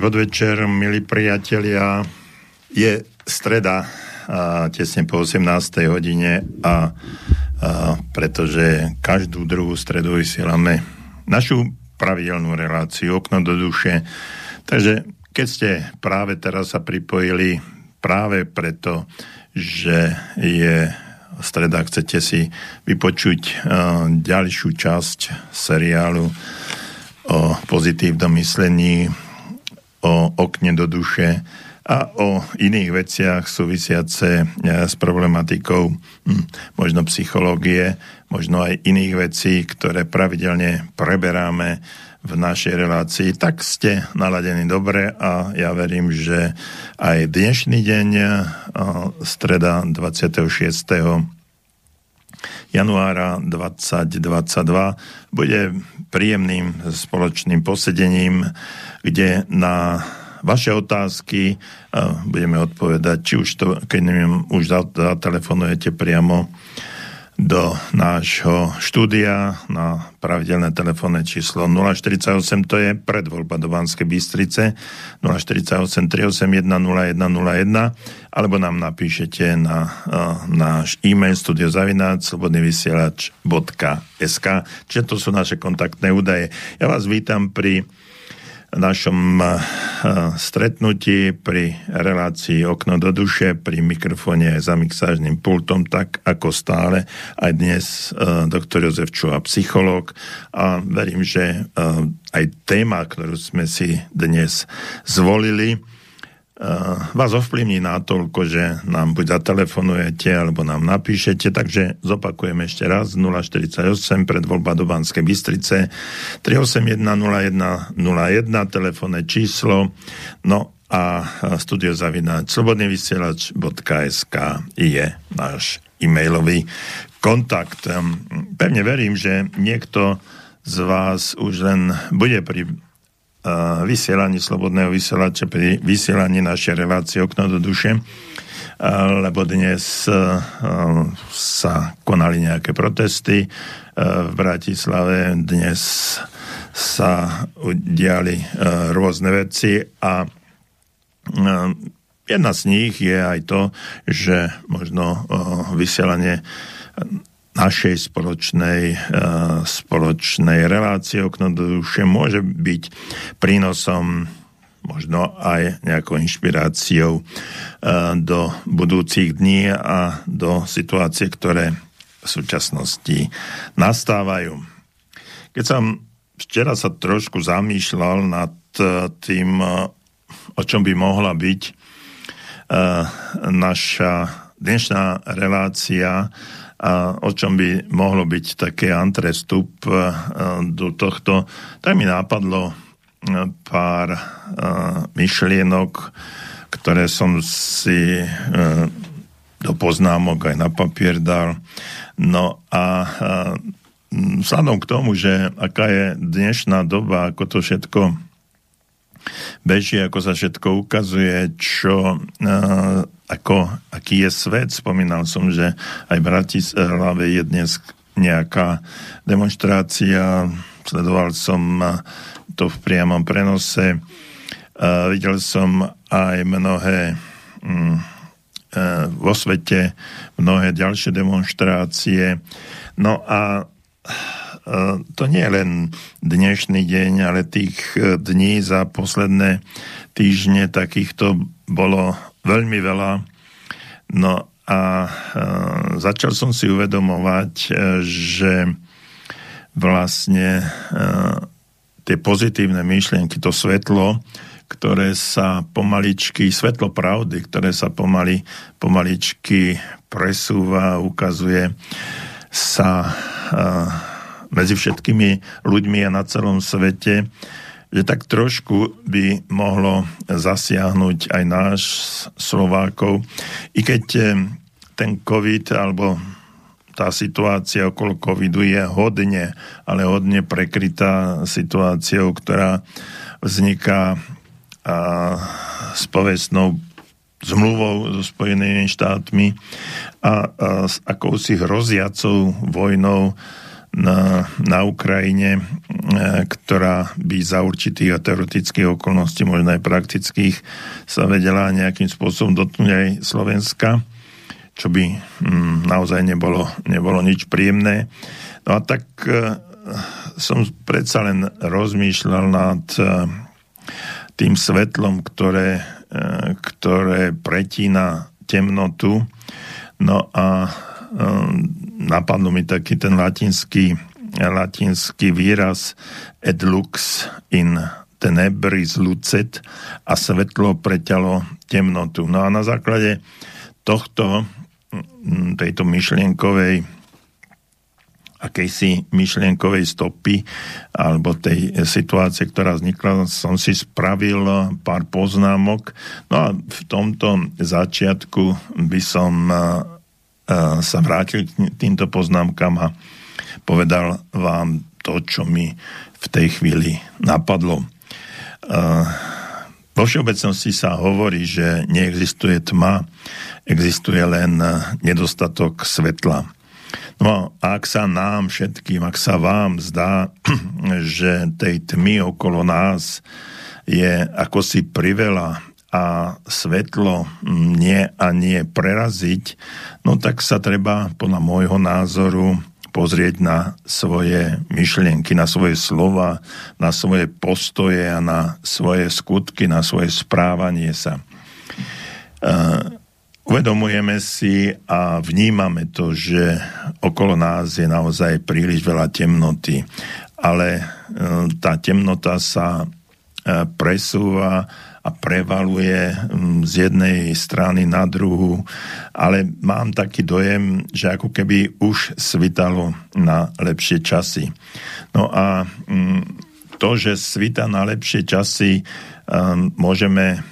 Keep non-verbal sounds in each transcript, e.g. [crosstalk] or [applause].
Dobrý podvečer, milí priatelia. Je streda, a tesne po 18. hodine a, a pretože každú druhú stredu vysielame našu pravidelnú reláciu Okno do duše. Takže keď ste práve teraz sa pripojili práve preto, že je streda, chcete si vypočuť uh, ďalšiu časť seriálu o pozitívnom myslení o okne do duše a o iných veciach súvisiace e, s problematikou hm, možno psychológie, možno aj iných vecí, ktoré pravidelne preberáme v našej relácii, tak ste naladení dobre a ja verím, že aj dnešný deň, e, streda 26 januára 2022 bude príjemným spoločným posedením, kde na vaše otázky budeme odpovedať, či už to, keď neviem, už zatelefonujete priamo do nášho štúdia na pravidelné telefónne číslo 048, to je predvoľba do Banskej Bystrice 048 381 0101 alebo nám napíšete na uh, náš e-mail studiozavináč slobodnyvysielač.sk čiže to sú naše kontaktné údaje. Ja vás vítam pri našom eh, stretnutí pri relácii Okno do duše, pri mikrofóne za mixážnym pultom, tak ako stále. Aj dnes eh, doktor Jozef Čuha, psychológ. A verím, že eh, aj téma, ktorú sme si dnes zvolili, vás ovplyvní natoľko, že nám buď zatelefonujete, alebo nám napíšete, takže zopakujem ešte raz. 048 pred voľba do Banskej Bystrice. 3810101 telefónne číslo. No a studiozavináč slobodnyvysielač.sk je náš e-mailový kontakt. Pevne verím, že niekto z vás už len bude pri vysielaní Slobodného vysielača pri vysielaní našej relácie Okno do duše, lebo dnes sa konali nejaké protesty v Bratislave, dnes sa udiali rôzne veci a jedna z nich je aj to, že možno vysielanie našej spoločnej, uh, spoločnej relácie okno do duše môže byť prínosom možno aj nejakou inšpiráciou uh, do budúcich dní a do situácie, ktoré v súčasnosti nastávajú. Keď som včera sa trošku zamýšľal nad uh, tým, o čom by mohla byť naša dnešná relácia, o čom by mohlo byť také antrestup e, do tohto, tak mi nápadlo e, pár e, myšlienok, ktoré som si do poznámok aj na papier dal. No a vzhľadom k tomu, že aká je dnešná doba, ako to všetko beží, ako sa všetko ukazuje, čo ako, aký je svet. Spomínal som, že aj v Bratislave je dnes nejaká demonstrácia. Sledoval som to v priamom prenose. Uh, videl som aj mnohé um, uh, vo svete mnohé ďalšie demonstrácie. No a to nie je len dnešný deň, ale tých dní za posledné týždne takýchto bolo veľmi veľa. No a e, začal som si uvedomovať, e, že vlastne e, tie pozitívne myšlienky, to svetlo, ktoré sa pomaličky, svetlo pravdy, ktoré sa pomaly, pomaličky presúva, ukazuje sa e, medzi všetkými ľuďmi a na celom svete, že tak trošku by mohlo zasiahnuť aj náš Slovákov. I keď eh, ten COVID alebo tá situácia okolo covidu je hodne, ale hodne prekrytá situáciou, ktorá vzniká a, s povestnou zmluvou so Spojenými štátmi a, a s akousi hroziacou vojnou na, na Ukrajine, ktorá by za určitých a teoretických okolností, možno aj praktických, sa vedela nejakým spôsobom dotknúť aj Slovenska, čo by mm, naozaj nebolo, nebolo nič príjemné. No a tak e, som predsa len rozmýšľal nad e, tým svetlom, ktoré, e, ktoré pretína temnotu. No a napadlo mi taký ten latinský latinský výraz et lux in tenebris lucet a svetlo preťalo temnotu. No a na základe tohto, tejto myšlienkovej akejsi myšlienkovej stopy alebo tej situácie, ktorá vznikla, som si spravil pár poznámok. No a v tomto začiatku by som sa vrátil k týmto poznámkam a povedal vám to, čo mi v tej chvíli napadlo. Vo všeobecnosti sa hovorí, že neexistuje tma, existuje len nedostatok svetla. No a ak sa nám všetkým, ak sa vám zdá, [clears throat] že tej tmy okolo nás je ako si priveľa a svetlo nie a nie preraziť, no tak sa treba podľa môjho názoru pozrieť na svoje myšlienky, na svoje slova, na svoje postoje a na svoje skutky, na svoje správanie sa. Uh, uvedomujeme si a vnímame to, že okolo nás je naozaj príliš veľa temnoty, ale uh, tá temnota sa uh, presúva a prevaluje mm, z jednej strany na druhú, ale mám taký dojem, že ako keby už svitalo na lepšie časy. No a mm, to, že svita na lepšie časy, môžeme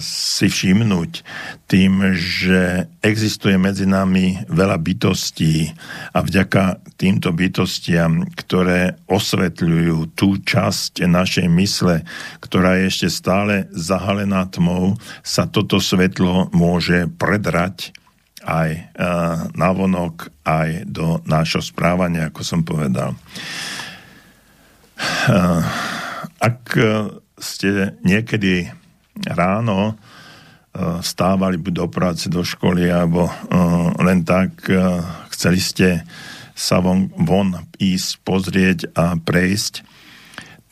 si všimnúť tým, že existuje medzi nami veľa bytostí a vďaka týmto bytostiam, ktoré osvetľujú tú časť našej mysle, ktorá je ešte stále zahalená tmou, sa toto svetlo môže predrať aj na vonok, aj do nášho správania, ako som povedal. Ak ste niekedy ráno eh, stávali buď do práce, do školy, alebo eh, len tak eh, chceli ste sa von, von ísť, pozrieť a prejsť,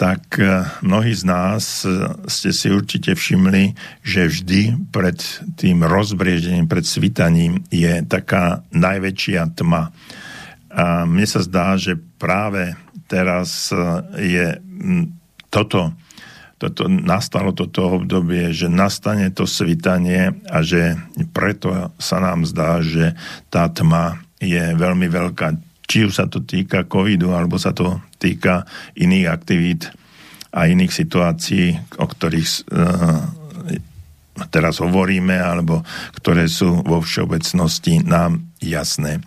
tak mnohí z nás ste si určite všimli, že vždy pred tým rozbrieždením, pred svitaním je taká najväčšia tma. A mne sa zdá, že práve teraz je toto toto, nastalo toto obdobie, že nastane to svitanie a že preto sa nám zdá, že tá tma je veľmi veľká. Či už sa to týka covidu, alebo sa to týka iných aktivít a iných situácií, o ktorých uh, teraz hovoríme, alebo ktoré sú vo všeobecnosti nám jasné.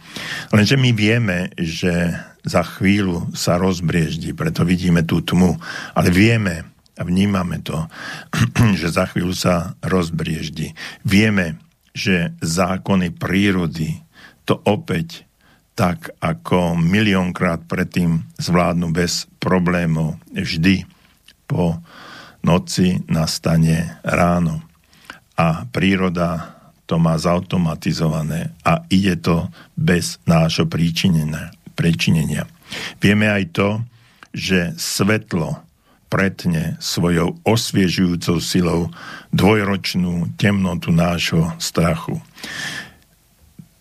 Lenže my vieme, že za chvíľu sa rozbrieždi, preto vidíme tú tmu, ale vieme, a vnímame to, [clears throat] že za chvíľu sa rozbrieždi. Vieme, že zákony prírody to opäť tak ako miliónkrát predtým zvládnu bez problémov. Vždy po noci nastane ráno. A príroda to má zautomatizované a ide to bez nášho príčinenia. Vieme aj to, že svetlo pretne svojou osviežujúcou silou dvojročnú temnotu nášho strachu.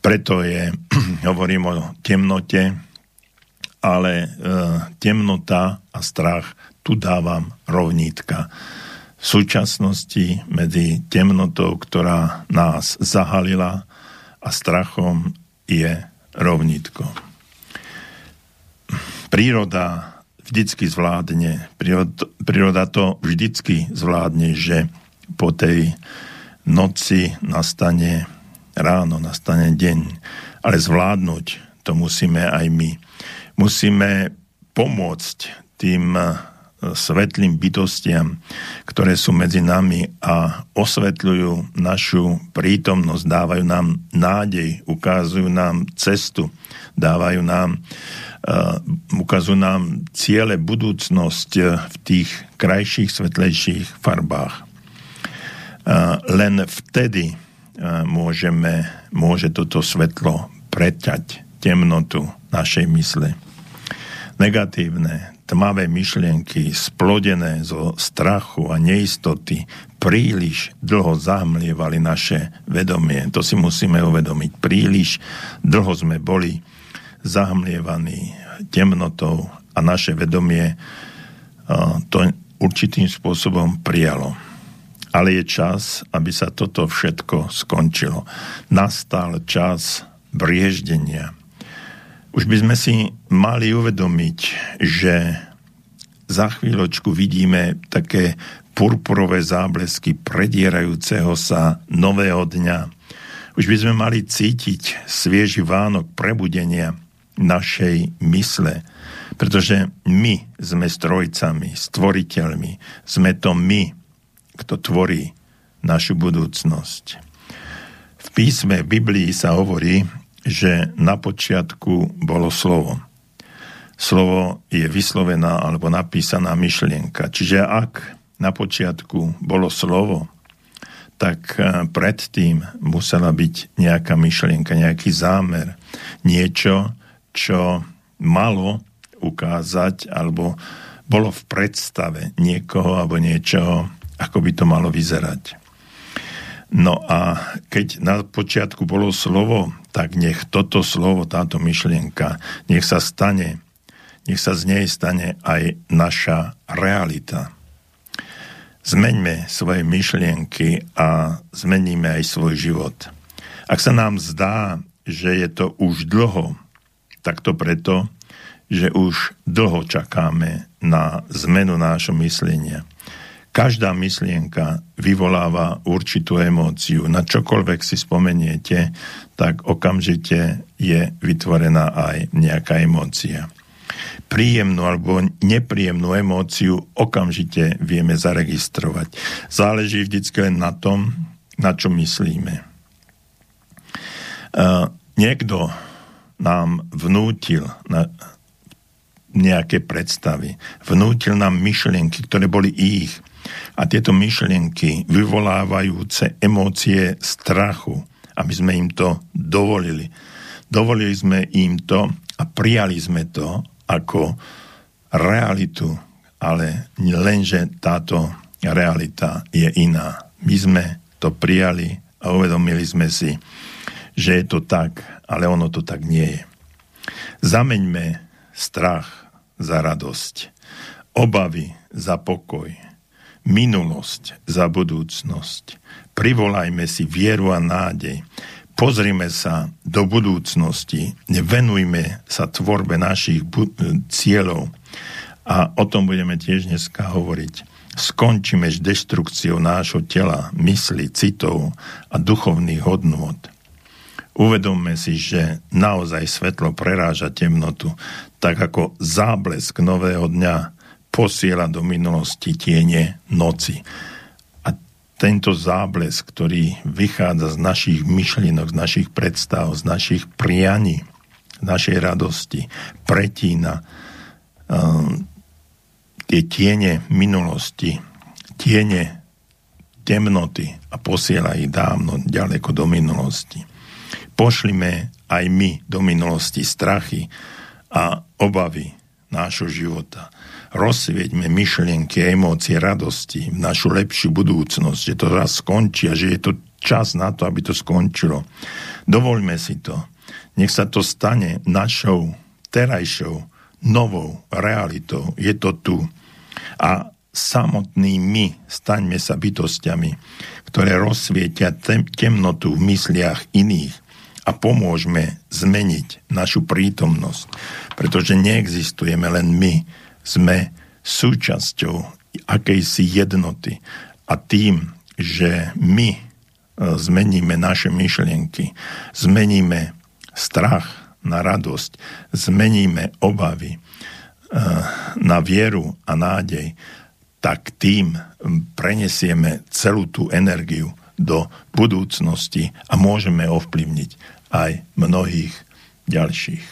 Preto je, [clears throat] hovorím o temnote, ale e, temnota a strach tu dávam rovnítka. V súčasnosti medzi temnotou, ktorá nás zahalila a strachom je rovnítko. Príroda vždycky zvládne. Príroda to vždycky zvládne, že po tej noci nastane ráno, nastane deň. Ale zvládnuť to musíme aj my. Musíme pomôcť tým svetlým bytostiam, ktoré sú medzi nami a osvetľujú našu prítomnosť, dávajú nám nádej, ukazujú nám cestu, dávajú nám, uh, ukazujú nám ciele, budúcnosť v tých krajších, svetlejších farbách. Uh, len vtedy uh, môžeme, môže toto svetlo preťať temnotu našej mysle. Negatívne, tmavé myšlienky, splodené zo strachu a neistoty, príliš dlho zahmlievali naše vedomie. To si musíme uvedomiť. Príliš dlho sme boli zahmlievaní temnotou a naše vedomie to určitým spôsobom prijalo. Ale je čas, aby sa toto všetko skončilo. Nastal čas brieždenia už by sme si mali uvedomiť, že za chvíľočku vidíme také purpurové záblesky predierajúceho sa nového dňa. Už by sme mali cítiť svieži Vánok prebudenia našej mysle, pretože my sme strojcami, stvoriteľmi, sme to my, kto tvorí našu budúcnosť. V písme v Biblii sa hovorí, že na počiatku bolo slovo. Slovo je vyslovená alebo napísaná myšlienka. Čiže ak na počiatku bolo slovo, tak eh, predtým musela byť nejaká myšlienka, nejaký zámer, niečo, čo malo ukázať alebo bolo v predstave niekoho alebo niečoho, ako by to malo vyzerať. No a keď na počiatku bolo slovo, tak nech toto slovo, táto myšlienka, nech sa stane, nech sa z nej stane aj naša realita. Zmeňme svoje myšlienky a zmeníme aj svoj život. Ak sa nám zdá, že je to už dlho, tak to preto, že už dlho čakáme na zmenu nášho myslenia. Každá myšlienka vyvoláva určitú emóciu. Na čokoľvek si spomeniete, tak okamžite je vytvorená aj nejaká emócia. Príjemnú alebo nepríjemnú emóciu okamžite vieme zaregistrovať. Záleží vždycky len na tom, na čo myslíme. Uh, niekto nám vnútil na nejaké predstavy, vnútil nám myšlienky, ktoré boli ich, a tieto myšlienky vyvolávajúce emócie strachu, aby sme im to dovolili. Dovolili sme im to a prijali sme to ako realitu, ale lenže táto realita je iná. My sme to prijali a uvedomili sme si, že je to tak, ale ono to tak nie je. Zameňme strach za radosť, obavy za pokoj, minulosť za budúcnosť. Privolajme si vieru a nádej. Pozrime sa do budúcnosti, venujme sa tvorbe našich bu- cieľov a o tom budeme tiež dneska hovoriť. Skončíme s deštrukciou nášho tela, mysli, citov a duchovných hodnôt. Uvedomme si, že naozaj svetlo preráža temnotu, tak ako záblesk nového dňa posiela do minulosti tiene noci. A tento záblesk, ktorý vychádza z našich myšlienok, z našich predstav, z našich prianí, z našej radosti, pretína um, tie tiene minulosti, tiene temnoty a posiela ich dávno ďaleko do minulosti. Pošlime aj my do minulosti strachy a obavy nášho života rozsvieťme myšlienky emócie radosti v našu lepšiu budúcnosť, že to raz skončí a že je to čas na to, aby to skončilo. Dovoľme si to. Nech sa to stane našou terajšou novou realitou. Je to tu. A samotní my staňme sa bytostiami, ktoré rozsvietia temnotu v mysliach iných a pomôžme zmeniť našu prítomnosť, pretože neexistujeme len my, sme súčasťou akejsi jednoty. A tým, že my e, zmeníme naše myšlienky, zmeníme strach na radosť, zmeníme obavy, na vieru a nádej, tak tým prenesieme celú tú energiu do budúcnosti a môžeme ovplyvniť aj mnohých ďalších.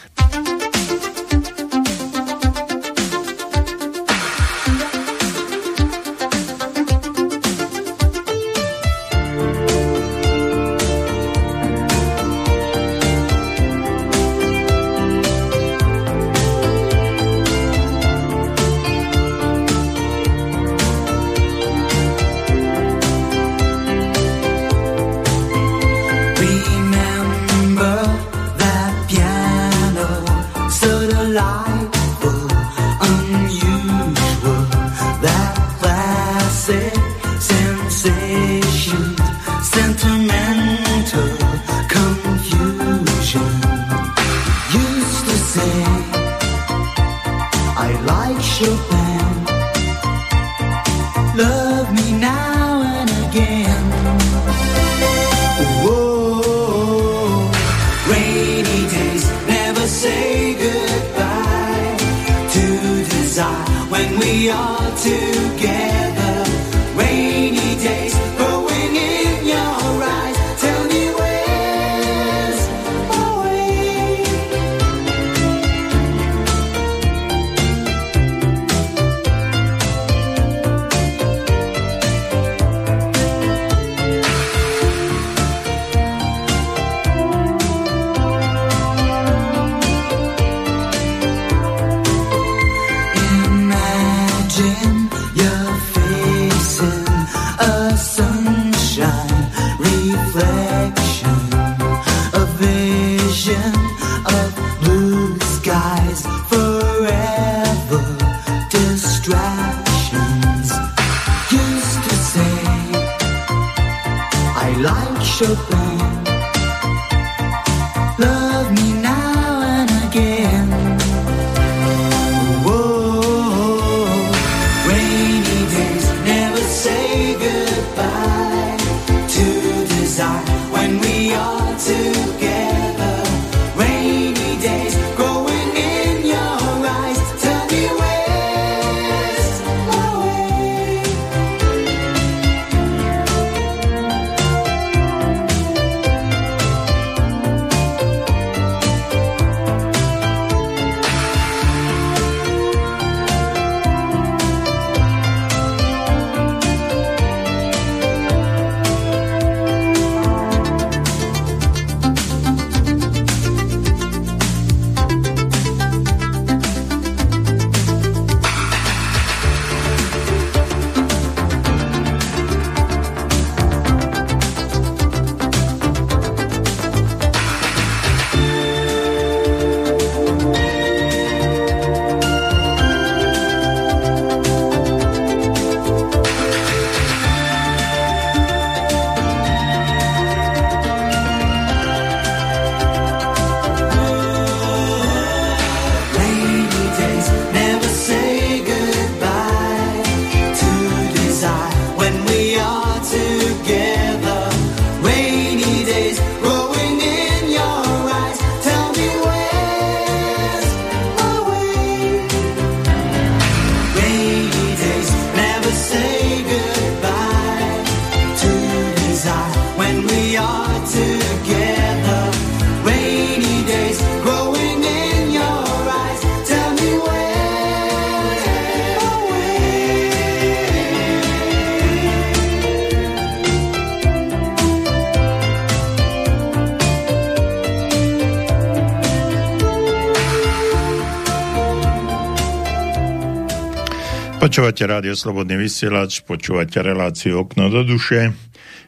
Počúvate rádio Slobodný vysielač, počúvate reláciu Okno do duše.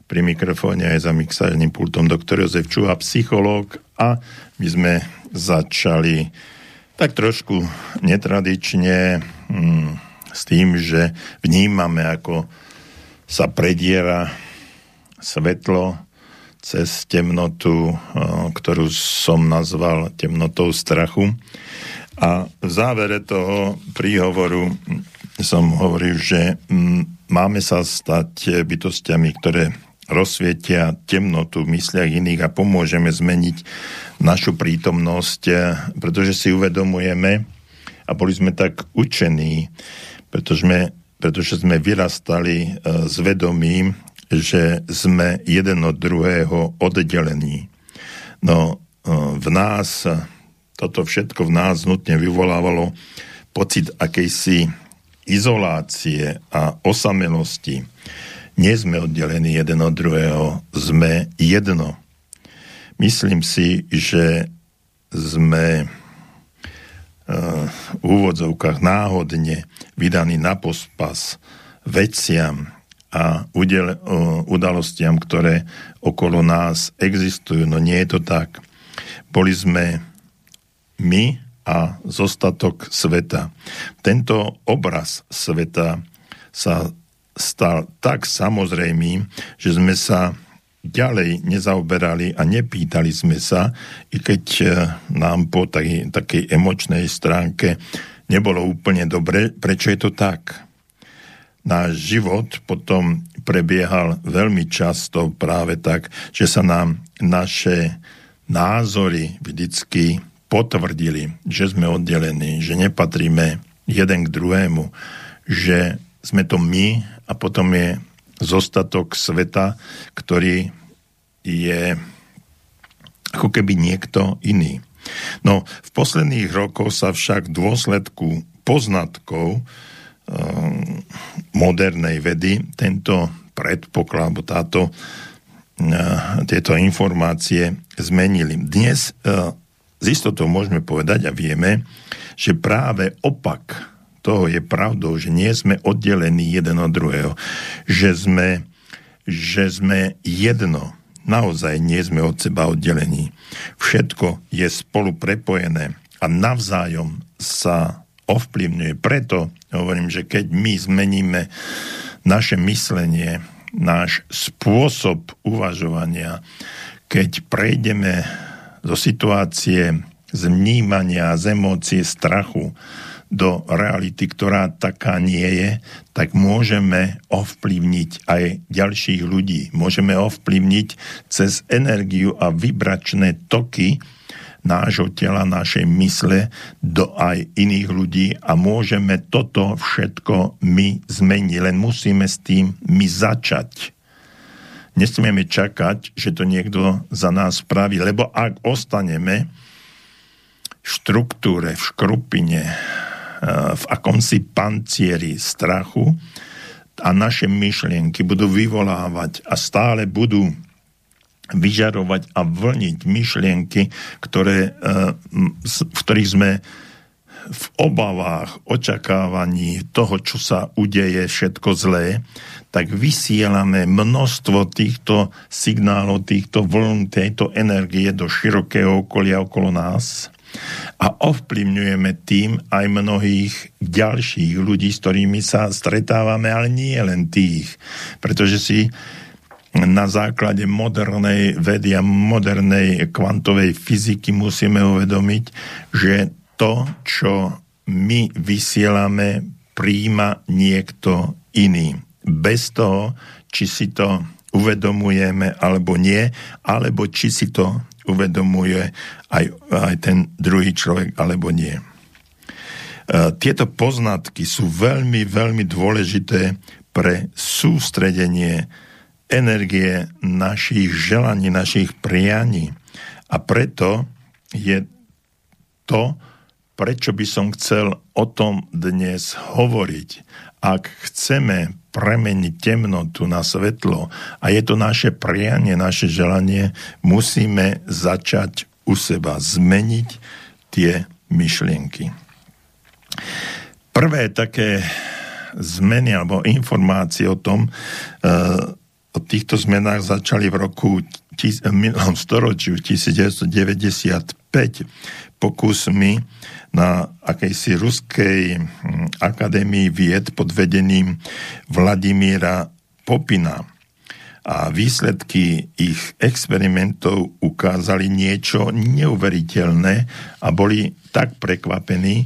Pri mikrofóne aj za mixážnym pultom doktor Jozef Čuha, psychológ a my sme začali tak trošku netradične hmm, s tým, že vnímame, ako sa prediera svetlo cez temnotu, ktorú som nazval temnotou strachu. A v závere toho príhovoru som hovoril, že mm, máme sa stať bytostiami, ktoré rozsvietia temnotu v mysliach iných a pomôžeme zmeniť našu prítomnosť, pretože si uvedomujeme, a boli sme tak učení, pretože sme, pretože sme vyrastali s vedomím, že sme jeden od druhého oddelení. No v nás, toto všetko v nás nutne vyvolávalo pocit akejsi izolácie a osamelosti. Nie sme oddelení jeden od druhého, sme jedno. Myslím si, že sme uh, v úvodzovkách náhodne vydaní na pospas veciam a udel, uh, udalostiam, ktoré okolo nás existujú. No nie je to tak. Boli sme my a zostatok sveta. Tento obraz sveta sa stal tak samozrejmým, že sme sa ďalej nezaoberali a nepýtali sme sa, i keď e, nám po takej, takej emočnej stránke nebolo úplne dobre, prečo je to tak. Náš život potom prebiehal veľmi často práve tak, že sa nám naše názory vždycky potvrdili, že sme oddelení, že nepatríme jeden k druhému, že sme to my a potom je zostatok sveta, ktorý je ako keby niekto iný. No, v posledných rokoch sa však v dôsledku poznatkov um, modernej vedy tento predpoklad, alebo táto, uh, tieto informácie zmenili. Dnes uh, z istotou môžeme povedať a vieme, že práve opak toho je pravdou, že nie sme oddelení jeden od druhého, že sme, že sme jedno. Naozaj nie sme od seba oddelení. Všetko je spolu prepojené a navzájom sa ovplyvňuje. Preto hovorím, že keď my zmeníme naše myslenie, náš spôsob uvažovania, keď prejdeme do situácie z vnímania, z emócie, strachu, do reality, ktorá taká nie je, tak môžeme ovplyvniť aj ďalších ľudí. Môžeme ovplyvniť cez energiu a vibračné toky nášho tela, našej mysle do aj iných ľudí a môžeme toto všetko my zmeniť. Len musíme s tým my začať. Nesmieme čakať, že to niekto za nás spraví, lebo ak ostaneme v štruktúre, v škrupine, v akomsi pancieri strachu a naše myšlienky budú vyvolávať a stále budú vyžarovať a vlniť myšlienky, ktoré, e, v ktorých sme v obavách, očakávaní toho, čo sa udeje všetko zlé, tak vysielame množstvo týchto signálov, týchto vln, tejto energie do širokého okolia okolo nás a ovplyvňujeme tým aj mnohých ďalších ľudí, s ktorými sa stretávame, ale nie len tých. Pretože si na základe modernej vedy a modernej kvantovej fyziky musíme uvedomiť, že to, čo my vysielame, príjima niekto iný. Bez toho, či si to uvedomujeme alebo nie, alebo či si to uvedomuje aj, aj ten druhý človek alebo nie. E, tieto poznatky sú veľmi, veľmi dôležité pre sústredenie energie našich želaní, našich prianí. A preto je to, prečo by som chcel o tom dnes hovoriť. Ak chceme premeniť temnotu na svetlo a je to naše prianie, naše želanie, musíme začať u seba zmeniť tie myšlienky. Prvé také zmeny alebo informácie o tom, e, o týchto zmenách začali v roku v minulom storočiu 1995 pokusmi na akejsi ruskej hm, akadémii vied pod vedením Vladimíra Popina. A výsledky ich experimentov ukázali niečo neuveriteľné a boli tak prekvapení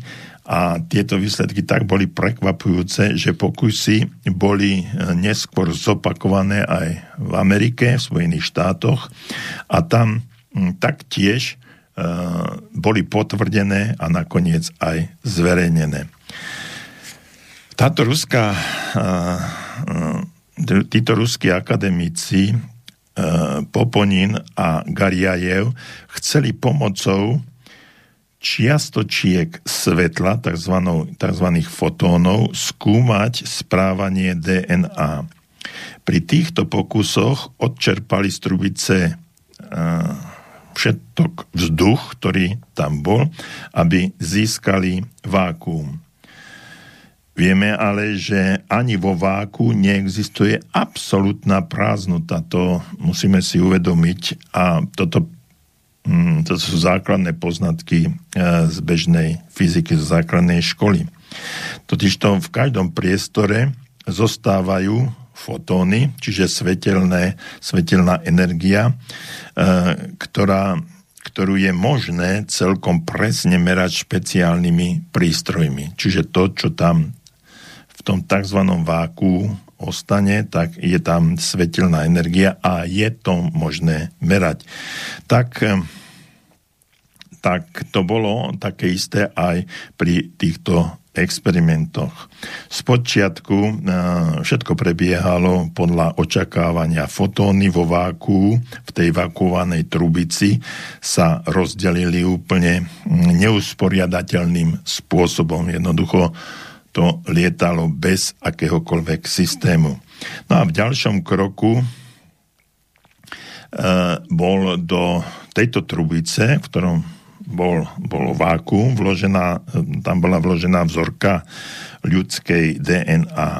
a tieto výsledky tak boli prekvapujúce, že pokusy boli eh, neskôr zopakované aj v Amerike, v Spojených štátoch a tam hm, taktiež boli potvrdené a nakoniec aj zverejnené. Táto ruská, títo ruskí akademici Poponin a Gariajev chceli pomocou čiastočiek svetla, tzv. tzv. fotónov, skúmať správanie DNA. Pri týchto pokusoch odčerpali z trubice všetok vzduch, ktorý tam bol, aby získali vákuum. Vieme ale, že ani vo váku neexistuje absolútna prázdnota. To musíme si uvedomiť a toto Mm, to sú základné poznatky e, z bežnej fyziky, z základnej školy. Totižto v každom priestore zostávajú fotóny, čiže svetelné, svetelná energia, e, ktorá, ktorú je možné celkom presne merať špeciálnymi prístrojmi. Čiže to, čo tam v tom tzv. váku ostane, tak je tam svetelná energia a je to možné merať. Tak, eh, tak to bolo také isté aj pri týchto experimentoch. Spočiatku eh, všetko prebiehalo podľa očakávania. Fotóny vo váku, v tej vakúvanej trubici sa rozdelili úplne neusporiadateľným spôsobom. Jednoducho to lietalo bez akéhokoľvek systému. No a v ďalšom kroku e, bol do tejto trubice, v ktorom bol, bolo váku, vložená, tam bola vložená vzorka ľudskej DNA.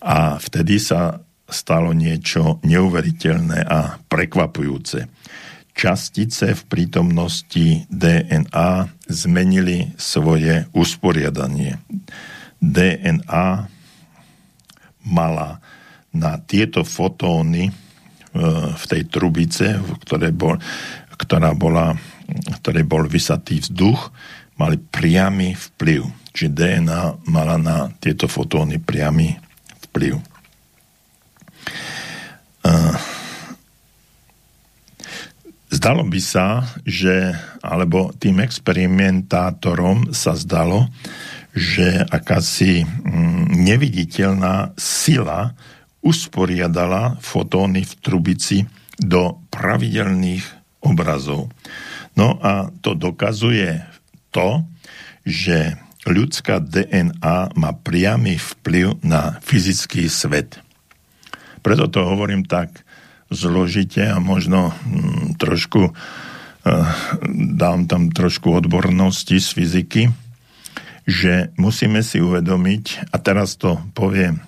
A vtedy sa stalo niečo neuveriteľné a prekvapujúce častice v prítomnosti DNA zmenili svoje usporiadanie. DNA mala na tieto fotóny e, v tej trubice, v ktorej bol, ktorá bola, ktorej bol vysatý vzduch, mali priamy vplyv. Čiže DNA mala na tieto fotóny priamy vplyv. Uh, Zdalo by sa, že, alebo tým experimentátorom sa zdalo, že akási mm, neviditeľná sila usporiadala fotóny v trubici do pravidelných obrazov. No a to dokazuje to, že ľudská DNA má priamy vplyv na fyzický svet. Preto to hovorím tak zložite a možno hm, trošku uh, dám tam trošku odbornosti z fyziky, že musíme si uvedomiť, a teraz to poviem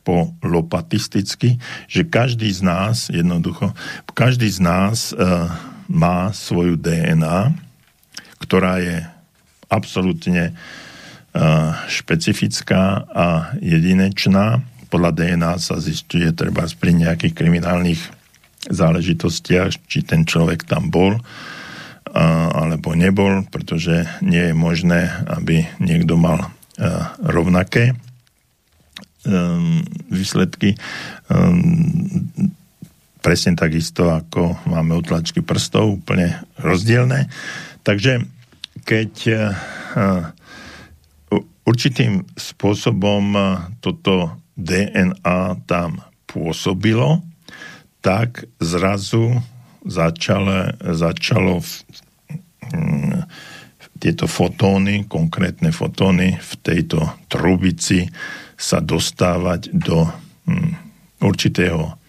po lopatisticky, že každý z nás, jednoducho, každý z nás uh, má svoju DNA, ktorá je absolútne uh, špecifická a jedinečná podľa DNA sa zistuje treba pri nejakých kriminálnych záležitostiach, či ten človek tam bol alebo nebol, pretože nie je možné, aby niekto mal rovnaké um, výsledky. Presne takisto, ako máme utlačky prstov, úplne rozdielne. Takže keď určitým spôsobom toto DNA tam pôsobilo, tak zrazu začalo, začalo hm, tieto fotóny, konkrétne fotóny v tejto trubici sa dostávať do hm, určitého,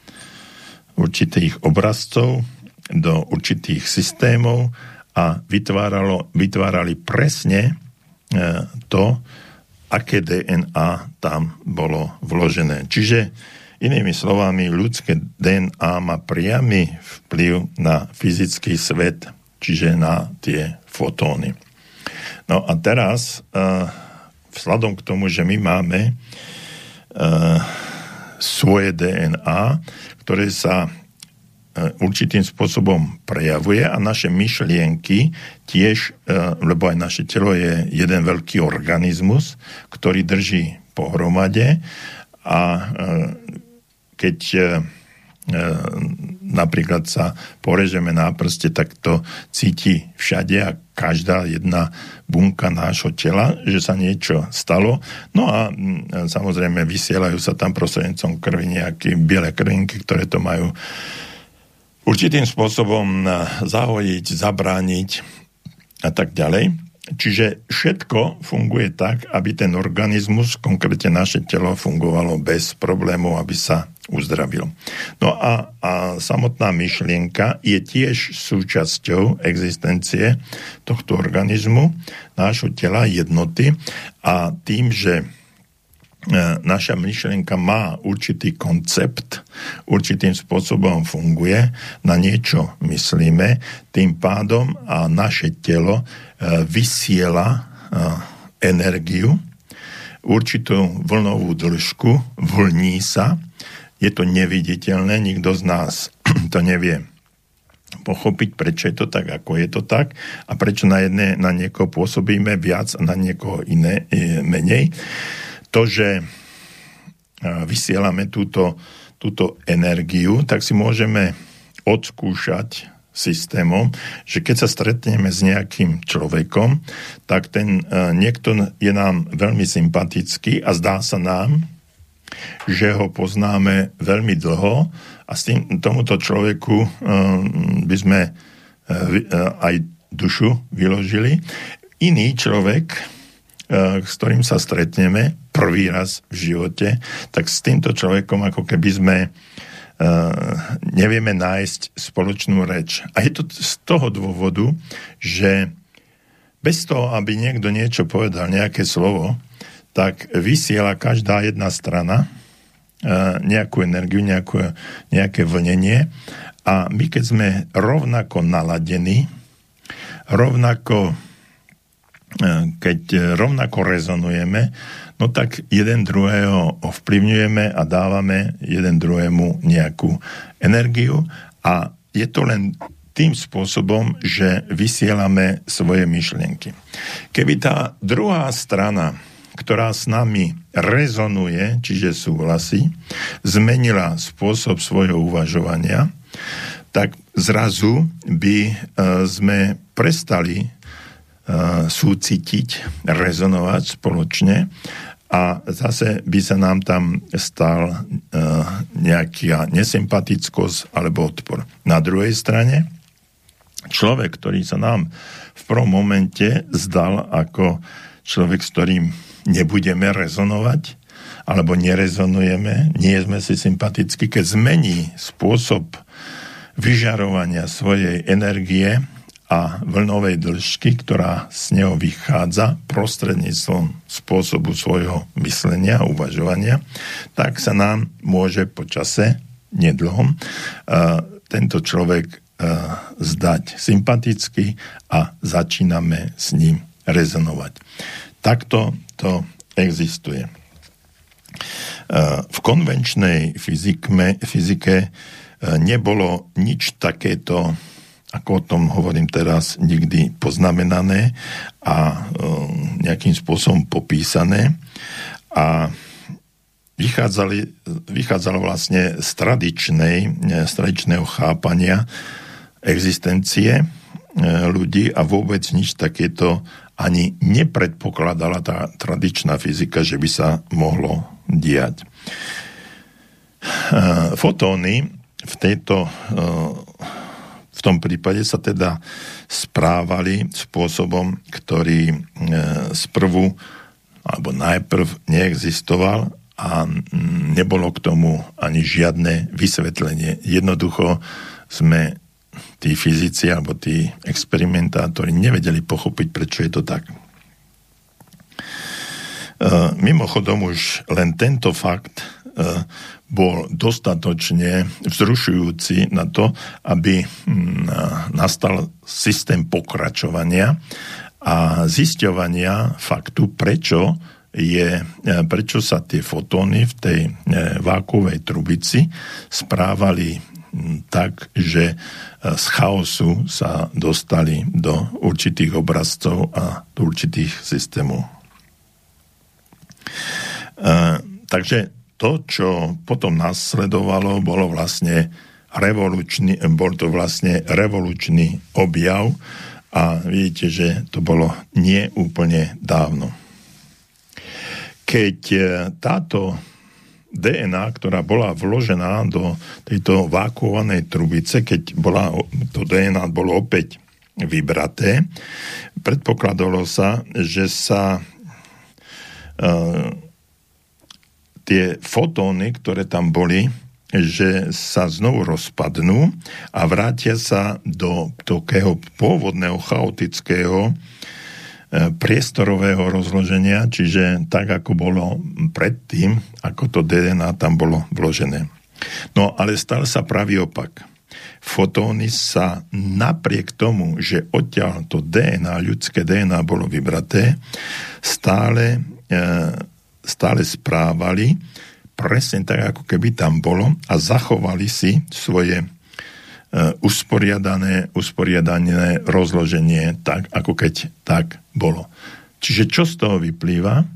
určitých obrazcov, do určitých systémov a vytváralo, vytvárali presne e, to, aké DNA tam bolo vložené. Čiže inými slovami, ľudské DNA má priamy vplyv na fyzický svet, čiže na tie fotóny. No a teraz, uh, vzhľadom k tomu, že my máme uh, svoje DNA, ktoré sa E, určitým spôsobom prejavuje a naše myšlienky tiež, e, lebo aj naše telo je jeden veľký organizmus, ktorý drží pohromade a e, keď napríklad sa porežeme na prste, tak to cíti všade a každá jedna bunka nášho tela, že sa niečo stalo. No a mm, samozrejme vysielajú sa tam prostrednícom krvi nejaké biele krvinky, ktoré to majú určitým spôsobom zahojiť, zabrániť a tak ďalej. Čiže všetko funguje tak, aby ten organizmus, konkrétne naše telo, fungovalo bez problémov, aby sa uzdravil. No a, a samotná myšlienka je tiež súčasťou existencie tohto organizmu, nášho tela, jednoty a tým, že e, naša myšlienka má určitý koncept, určitým spôsobom funguje, na niečo myslíme, tým pádom a naše telo vysiela energiu, určitú vlnovú dĺžku, vlní sa, je to neviditeľné, nikto z nás [clears throat] to nevie pochopiť, prečo je to tak, ako je to tak a prečo na jedné, na niekoho pôsobíme viac a na niekoho iné e, menej. To, že vysielame túto, túto energiu, tak si môžeme odskúšať systémom, že keď sa stretneme s nejakým človekom, tak ten uh, niekto je nám veľmi sympatický a zdá sa nám, že ho poznáme veľmi dlho a s tým, tomuto človeku uh, by sme uh, aj dušu vyložili. Iný človek, uh, s ktorým sa stretneme prvý raz v živote, tak s týmto človekom ako keby sme uh, nevieme nájsť spoločnú reč. A je to z toho dôvodu, že bez toho, aby niekto niečo povedal, nejaké slovo, tak vysiela každá jedna strana eh, nejakú energiu, nejakú, nejaké vlnenie a my keď sme rovnako naladení, rovnako eh, keď rovnako rezonujeme, no tak jeden druhého ovplyvňujeme a dávame jeden druhému nejakú energiu a je to len tým spôsobom, že vysielame svoje myšlienky. Keby tá druhá strana, ktorá s nami rezonuje, čiže súhlasí, zmenila spôsob svojho uvažovania, tak zrazu by e, sme prestali e, súcitiť, rezonovať spoločne a zase by sa nám tam stal uh, nejaká nesympatickosť alebo odpor. Na druhej strane, človek, ktorý sa nám v prvom momente zdal ako človek, s ktorým nebudeme rezonovať, alebo nerezonujeme, nie sme si sympatickí, keď zmení spôsob vyžarovania svojej energie a vlnovej dĺžky, ktorá z neho vychádza prostredníctvom spôsobu svojho myslenia a uvažovania, tak sa nám môže počase, nedlhom, tento človek zdať sympaticky a začíname s ním rezonovať. Takto to existuje. V konvenčnej fyzikme, fyzike nebolo nič takéto ako o tom hovorím teraz, nikdy poznamenané a um, nejakým spôsobom popísané. A vychádzali, vychádzalo vlastne z, tradičnej, z tradičného chápania existencie ľudí a vôbec nič takéto ani nepredpokladala tá tradičná fyzika, že by sa mohlo diať. E, fotóny v tejto e, v tom prípade sa teda správali spôsobom, ktorý e, sprvu alebo najprv neexistoval a nebolo k tomu ani žiadne vysvetlenie. Jednoducho sme tí fyzici alebo tí experimentátori nevedeli pochopiť, prečo je to tak. E, mimochodom už len tento fakt e, bol dostatočne vzrušujúci na to, aby mm, nastal systém pokračovania a zisťovania faktu, prečo, je, e, prečo sa tie fotóny v tej vákovej trubici správali mm, tak, že z chaosu sa dostali do určitých obrazcov a do určitých systémov. Takže to, čo potom nasledovalo, bolo vlastne revolučný, bol to vlastne revolučný objav a vidíte, že to bolo nie dávno. Keď e, táto DNA, ktorá bola vložená do tejto vákuovanej trubice, keď bola, to DNA bolo opäť vybraté, predpokladalo sa, že sa uh, tie fotóny, ktoré tam boli, že sa znovu rozpadnú a vrátia sa do takého pôvodného chaotického priestorového rozloženia, čiže tak, ako bolo predtým, ako to DNA tam bolo vložené. No ale stále sa pravý opak. Fotóny sa napriek tomu, že odtiaľ to DNA, ľudské DNA bolo vybraté, stále, e, stále správali presne tak, ako keby tam bolo a zachovali si svoje usporiadané, usporiadané rozloženie tak, ako keď tak bolo. Čiže čo z toho vyplýva?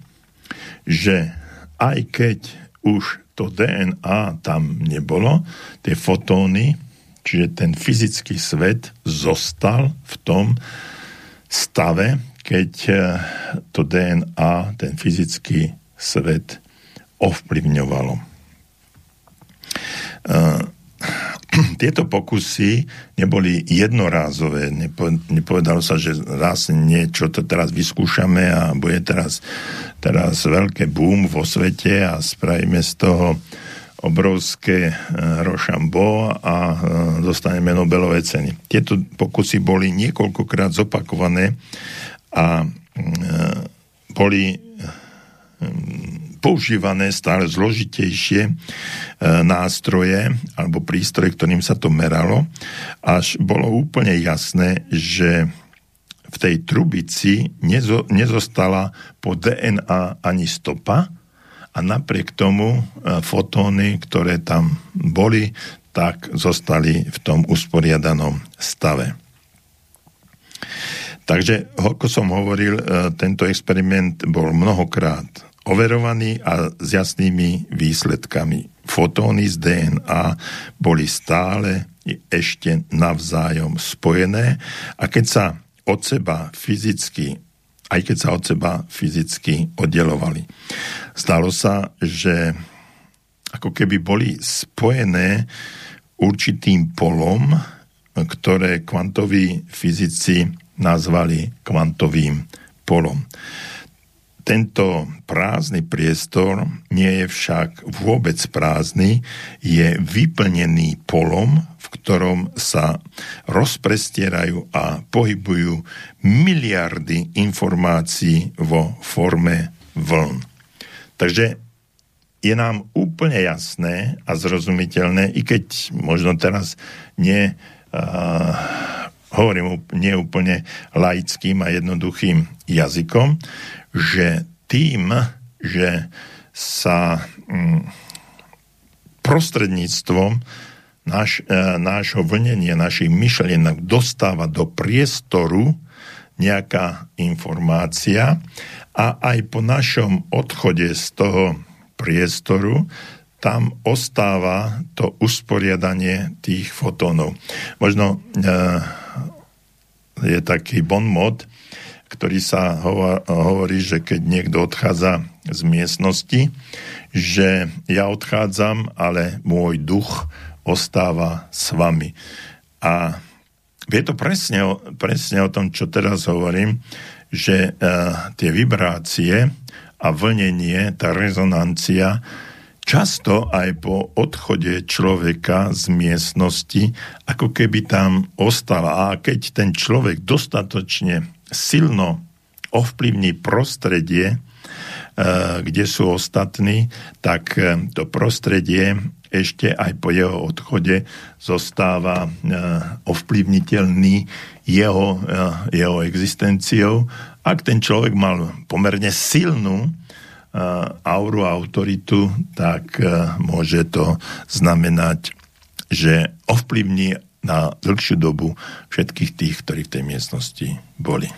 Že aj keď už to DNA tam nebolo, tie fotóny, čiže ten fyzický svet zostal v tom stave, keď e, to DNA, ten fyzický svet ovplyvňovalo. Tieto pokusy neboli jednorázové. Nepovedalo sa, že raz niečo to teraz vyskúšame a bude teraz, teraz veľké boom vo svete a spravíme z toho obrovské rošambo a dostaneme Nobelové ceny. Tieto pokusy boli niekoľkokrát zopakované a boli používané stále zložitejšie e, nástroje alebo prístroje, ktorým sa to meralo, až bolo úplne jasné, že v tej trubici nezo, nezostala po DNA ani stopa a napriek tomu e, fotóny, ktoré tam boli, tak zostali v tom usporiadanom stave. Takže, ako som hovoril, e, tento experiment bol mnohokrát overovaný a s jasnými výsledkami. Fotóny z DNA boli stále ešte navzájom spojené a keď sa od seba fyzicky aj keď sa od seba fyzicky oddelovali. Zdalo sa, že ako keby boli spojené určitým polom, ktoré kvantoví fyzici nazvali kvantovým polom. Tento prázdny priestor nie je však vôbec prázdny, je vyplnený polom, v ktorom sa rozprestierajú a pohybujú miliardy informácií vo forme vln. Takže je nám úplne jasné a zrozumiteľné, i keď možno teraz nie, uh, hovorím nie úplne laickým a jednoduchým jazykom, že tým, že sa mm, prostredníctvom náš, e, nášho vlnenia, našich myšlienok dostáva do priestoru nejaká informácia a aj po našom odchode z toho priestoru tam ostáva to usporiadanie tých fotónov. Možno e, je taký bon mod, ktorý sa hovorí, že keď niekto odchádza z miestnosti, že ja odchádzam, ale môj duch ostáva s vami. A je to presne, presne o tom, čo teraz hovorím, že uh, tie vibrácie a vlnenie, tá rezonancia často aj po odchode človeka z miestnosti, ako keby tam ostala. A keď ten človek dostatočne silno ovplyvní prostredie, e, kde sú ostatní, tak e, to prostredie ešte aj po jeho odchode zostáva e, ovplyvniteľný jeho, jeho existenciou. Ak ten človek mal pomerne silnú auru autoritu, tak môže to znamenať, že ovplyvní na dlhšiu dobu všetkých tých, ktorí v tej miestnosti boli.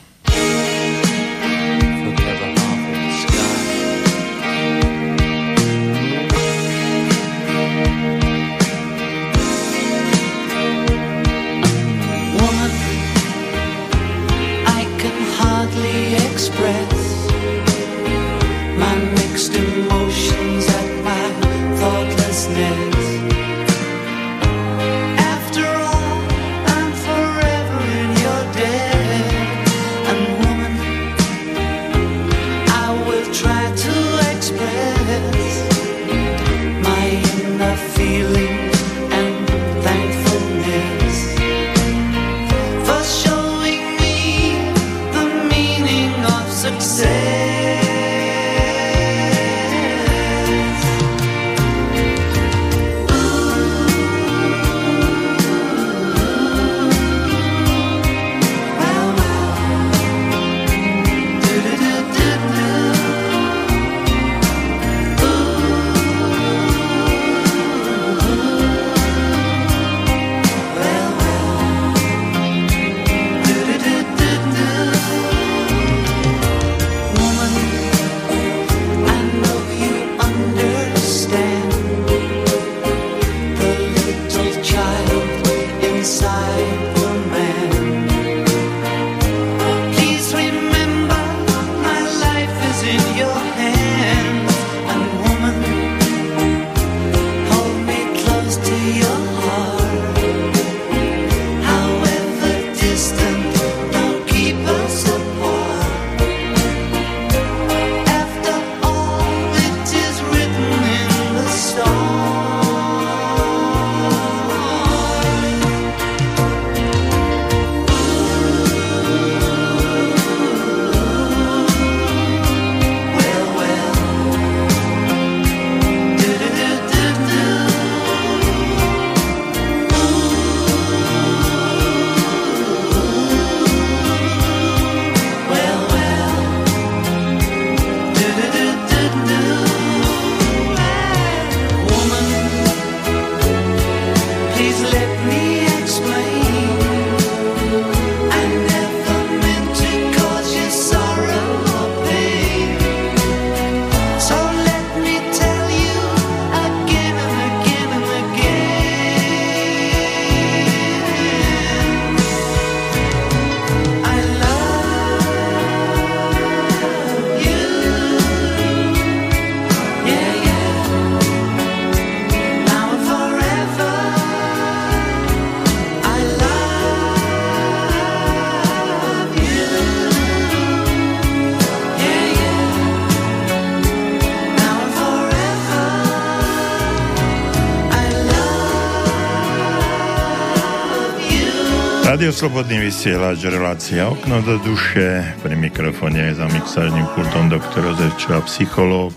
Radio Slobodný vysielač, relácia Okno do duše. Pri mikrofóne je za mixážnym pultom doktor Jozef Čova, psychológ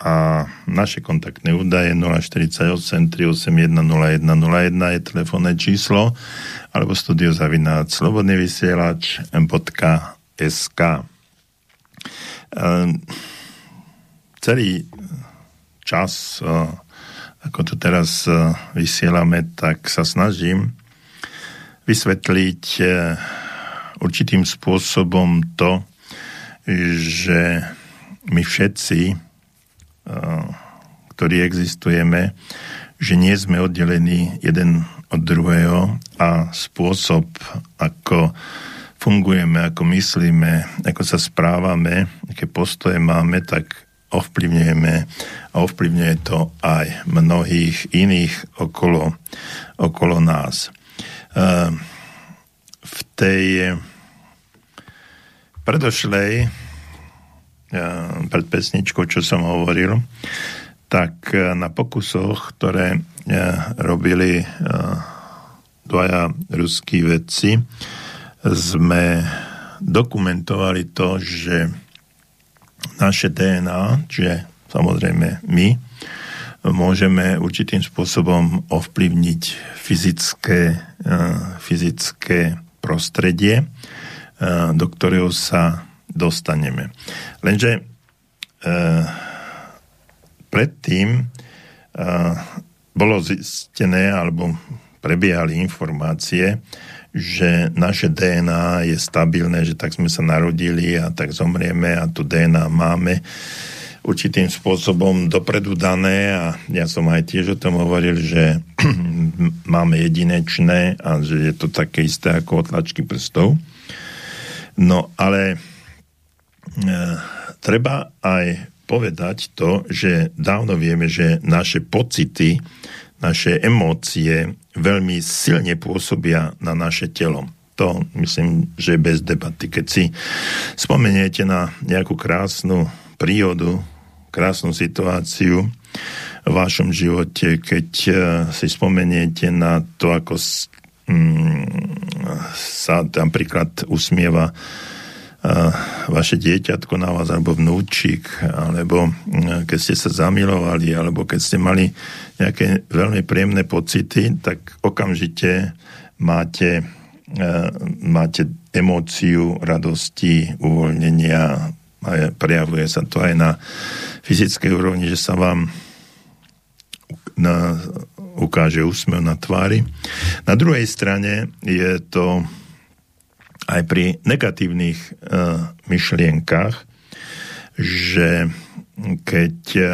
a naše kontaktné údaje 048 381 0101 je telefónne číslo alebo studio zavináč slobodný vysielač m.sk ehm, celý čas ako to teraz vysielame, tak sa snažím vysvetliť eh, určitým spôsobom to, že my všetci, eh, ktorí existujeme, že nie sme oddelení jeden od druhého a spôsob, ako fungujeme, ako myslíme, ako sa správame, aké postoje máme, tak ovplyvňujeme a ovplyvňuje to aj mnohých iných okolo, okolo nás. Ehm, v tej predošlej ehm, pred pesničkou, čo som hovoril, tak e, na pokusoch, ktoré robili dvaja ruskí vedci, sme dokumentovali to, že naše DNA, čiže samozrejme my, môžeme určitým spôsobom ovplyvniť fyzické, e, fyzické prostredie, e, do ktorého sa dostaneme. Lenže e, predtým bolo zistené alebo prebiehali informácie, že naše DNA je stabilné, že tak sme sa narodili a tak zomrieme a tu DNA máme určitým spôsobom dopredu dané a ja som aj tiež o tom hovoril, že [clears throat] máme jedinečné a že je to také isté ako otlačky prstov. No ale e, treba aj povedať to, že dávno vieme, že naše pocity, naše emócie veľmi silne pôsobia na naše telo. To myslím, že bez debaty. Keď si spomeniete na nejakú krásnu prírodu, krásnu situáciu v vašom živote, keď e, si spomeniete na to, ako mm, sa napríklad usmieva vaše dieťatko na vás, alebo vnúčik, alebo keď ste sa zamilovali, alebo keď ste mali nejaké veľmi príjemné pocity, tak okamžite máte, máte emóciu radosti, uvoľnenia a prejavuje sa to aj na fyzickej úrovni, že sa vám na, ukáže úsmev na tvári. Na druhej strane je to aj pri negatívnych uh, myšlienkach, že keď uh,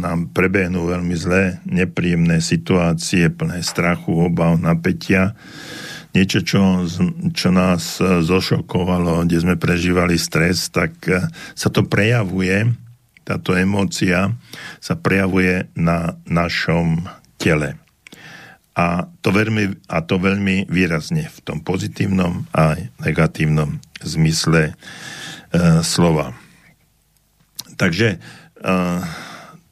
nám prebehnú veľmi zlé, nepríjemné situácie, plné strachu, obav, napätia, niečo, čo, čo nás uh, zošokovalo, kde sme prežívali stres, tak uh, sa to prejavuje, táto emócia sa prejavuje na našom tele a to veľmi, a to veľmi výrazne v tom pozitívnom a negatívnom zmysle e, slova. Takže e,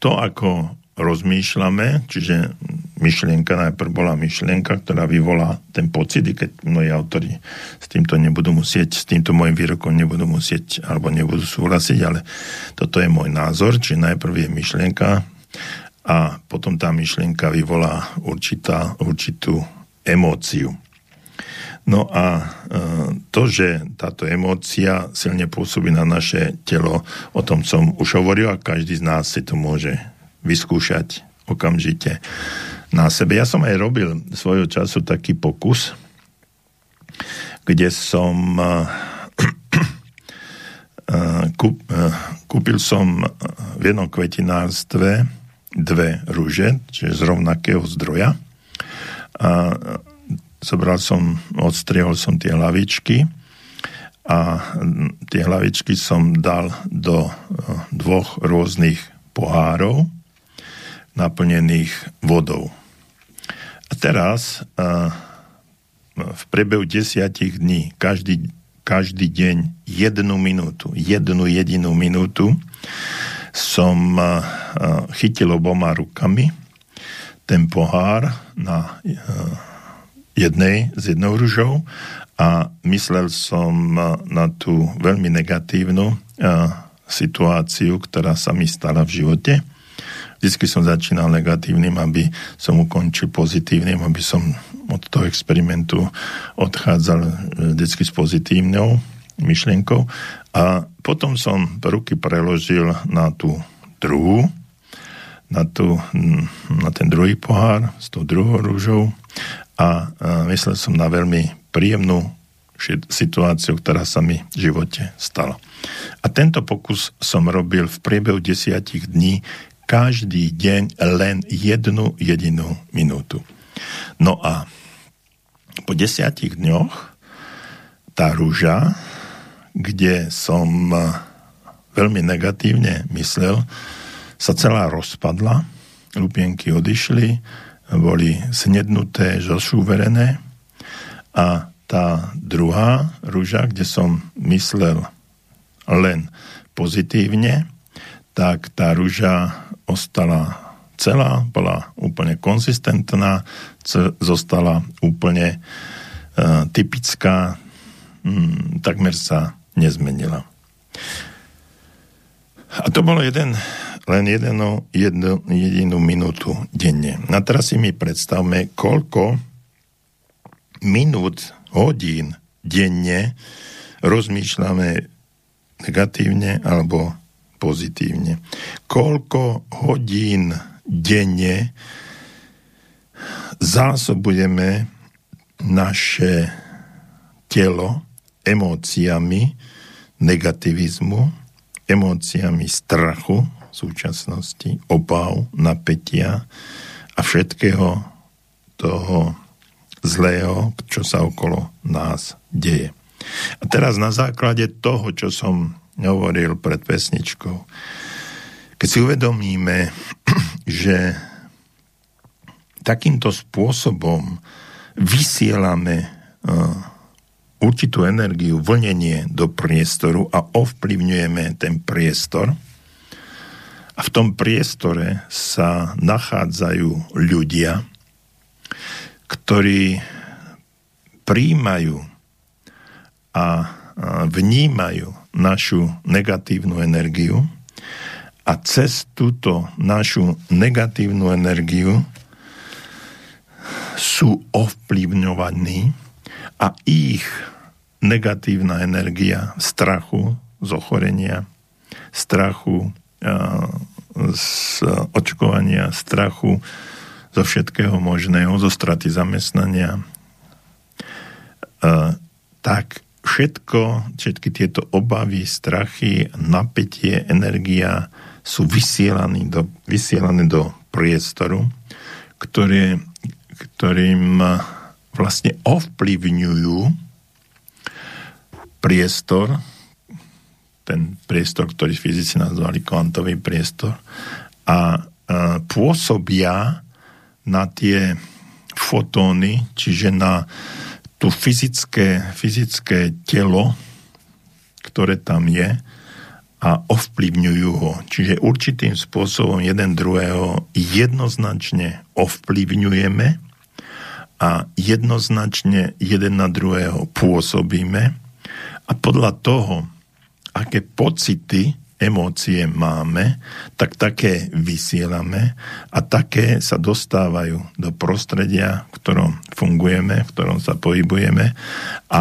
to, ako rozmýšľame, čiže myšlienka, najprv bola myšlienka, ktorá vyvolá ten pocit, i keď moji autori s týmto nebudú musieť, s týmto môjim výrokom nebudú musieť, alebo nebudú súhlasiť, ale toto je môj názor, čiže najprv je myšlienka, a potom tá myšlienka vyvolá určitá, určitú emóciu. No a e, to, že táto emócia silne pôsobí na naše telo, o tom som už hovoril a každý z nás si to môže vyskúšať okamžite na sebe. Ja som aj robil svojho času taký pokus, kde som e, e, kúpil som v jednom kvetinárstve dve rúže, čiže z rovnakého zdroja. A zobral som, odstriehol som tie hlavičky a tie hlavičky som dal do dvoch rôznych pohárov naplnených vodou. A teraz v priebehu desiatich dní, každý, každý deň jednu minútu, jednu jedinú minútu som chytil oboma rukami ten pohár na jednej, s jednou ružou a myslel som na tú veľmi negatívnu situáciu, ktorá sa mi stala v živote. Vždycky som začínal negatívnym, aby som ukončil pozitívnym, aby som od toho experimentu odchádzal e, vždycky s pozitívnou myšlienkou. A potom som ruky preložil na tú druhú, na, tú, na ten druhý pohár s tou druhou rúžou a, a myslel som na veľmi príjemnú situáciu, ktorá sa mi v živote stala. A tento pokus som robil v priebehu desiatich dní každý deň len jednu jedinú minútu. No a po desiatich dňoch tá rúža kde som veľmi negatívne myslel, sa celá rozpadla, lupienky odišli, boli snednuté, zošúverené a tá druhá rúža, kde som myslel len pozitívne, tak tá rúža ostala celá, bola úplne konzistentná, zostala úplne uh, typická, hmm, takmer sa nezmenila. A to bolo jeden, len jedno, jedno, jedinú minútu denne. A teraz si mi predstavme, koľko minút, hodín denne rozmýšľame negatívne alebo pozitívne. Koľko hodín denne zásobujeme naše telo emóciami negativizmu, emóciami strachu v súčasnosti, obav, napätia a všetkého toho zlého, čo sa okolo nás deje. A teraz na základe toho, čo som hovoril pred pesničkou, keď si uvedomíme, [clears throat] že takýmto spôsobom vysielame určitú energiu, vlnenie do priestoru a ovplyvňujeme ten priestor. A v tom priestore sa nachádzajú ľudia, ktorí príjmajú a vnímajú našu negatívnu energiu a cez túto našu negatívnu energiu sú ovplyvňovaní a ich negatívna energia strachu z ochorenia, strachu z očkovania, strachu zo všetkého možného, zo straty zamestnania, tak všetko, všetky tieto obavy, strachy, napätie, energia sú vysielané do, vysielané do priestoru, ktoré, ktorým vlastne ovplyvňujú priestor, ten priestor, ktorý fyzici nazvali kvantový priestor, a pôsobia na tie fotóny, čiže na tú fyzické, fyzické telo, ktoré tam je a ovplyvňujú ho. Čiže určitým spôsobom jeden druhého jednoznačne ovplyvňujeme a jednoznačne jeden na druhého pôsobíme a podľa toho, aké pocity, emócie máme, tak také vysielame a také sa dostávajú do prostredia, v ktorom fungujeme, v ktorom sa pohybujeme a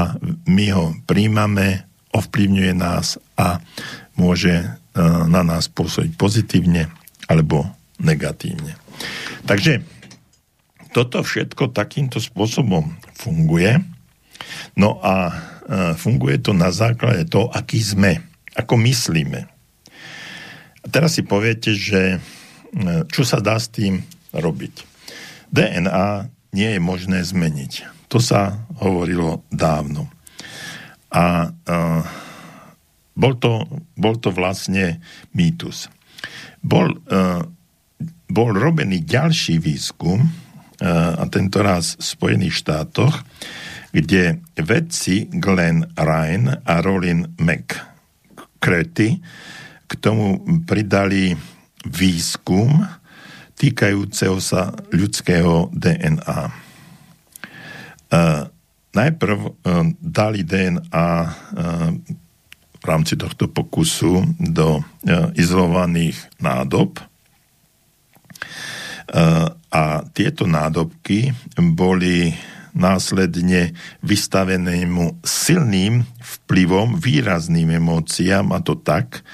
my ho príjmame, ovplyvňuje nás a môže e, na nás pôsobiť pozitívne alebo negatívne. Takže toto všetko takýmto spôsobom funguje. No a e, funguje to na základe toho, aký sme, ako myslíme. Teraz si poviete, že e, čo sa dá s tým robiť. DNA nie je možné zmeniť. To sa hovorilo dávno. A uh, bol, to, bol to vlastne mýtus. Bol, uh, bol robený ďalší výskum, a tento raz v Spojených štátoch, kde vedci Glenn Ryan a Rolin McCretty k tomu pridali výskum týkajúceho sa ľudského DNA. najprv dali DNA v rámci tohto pokusu do izolovaných nádob, a tieto nádobky boli následne vystavenému silným vplyvom, výrazným emóciám a to tak,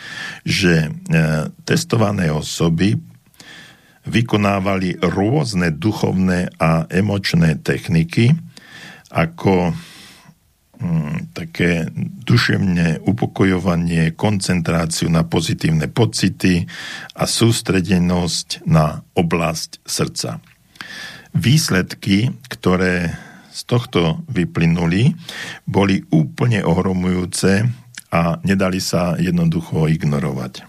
že e, testované osoby vykonávali rôzne duchovné a emočné techniky, ako Mm, také duševne upokojovanie, koncentráciu na pozitívne pocity a sústredenosť na oblasť srdca. Výsledky, ktoré z tohto vyplynuli, boli úplne ohromujúce a nedali sa jednoducho ignorovať. E,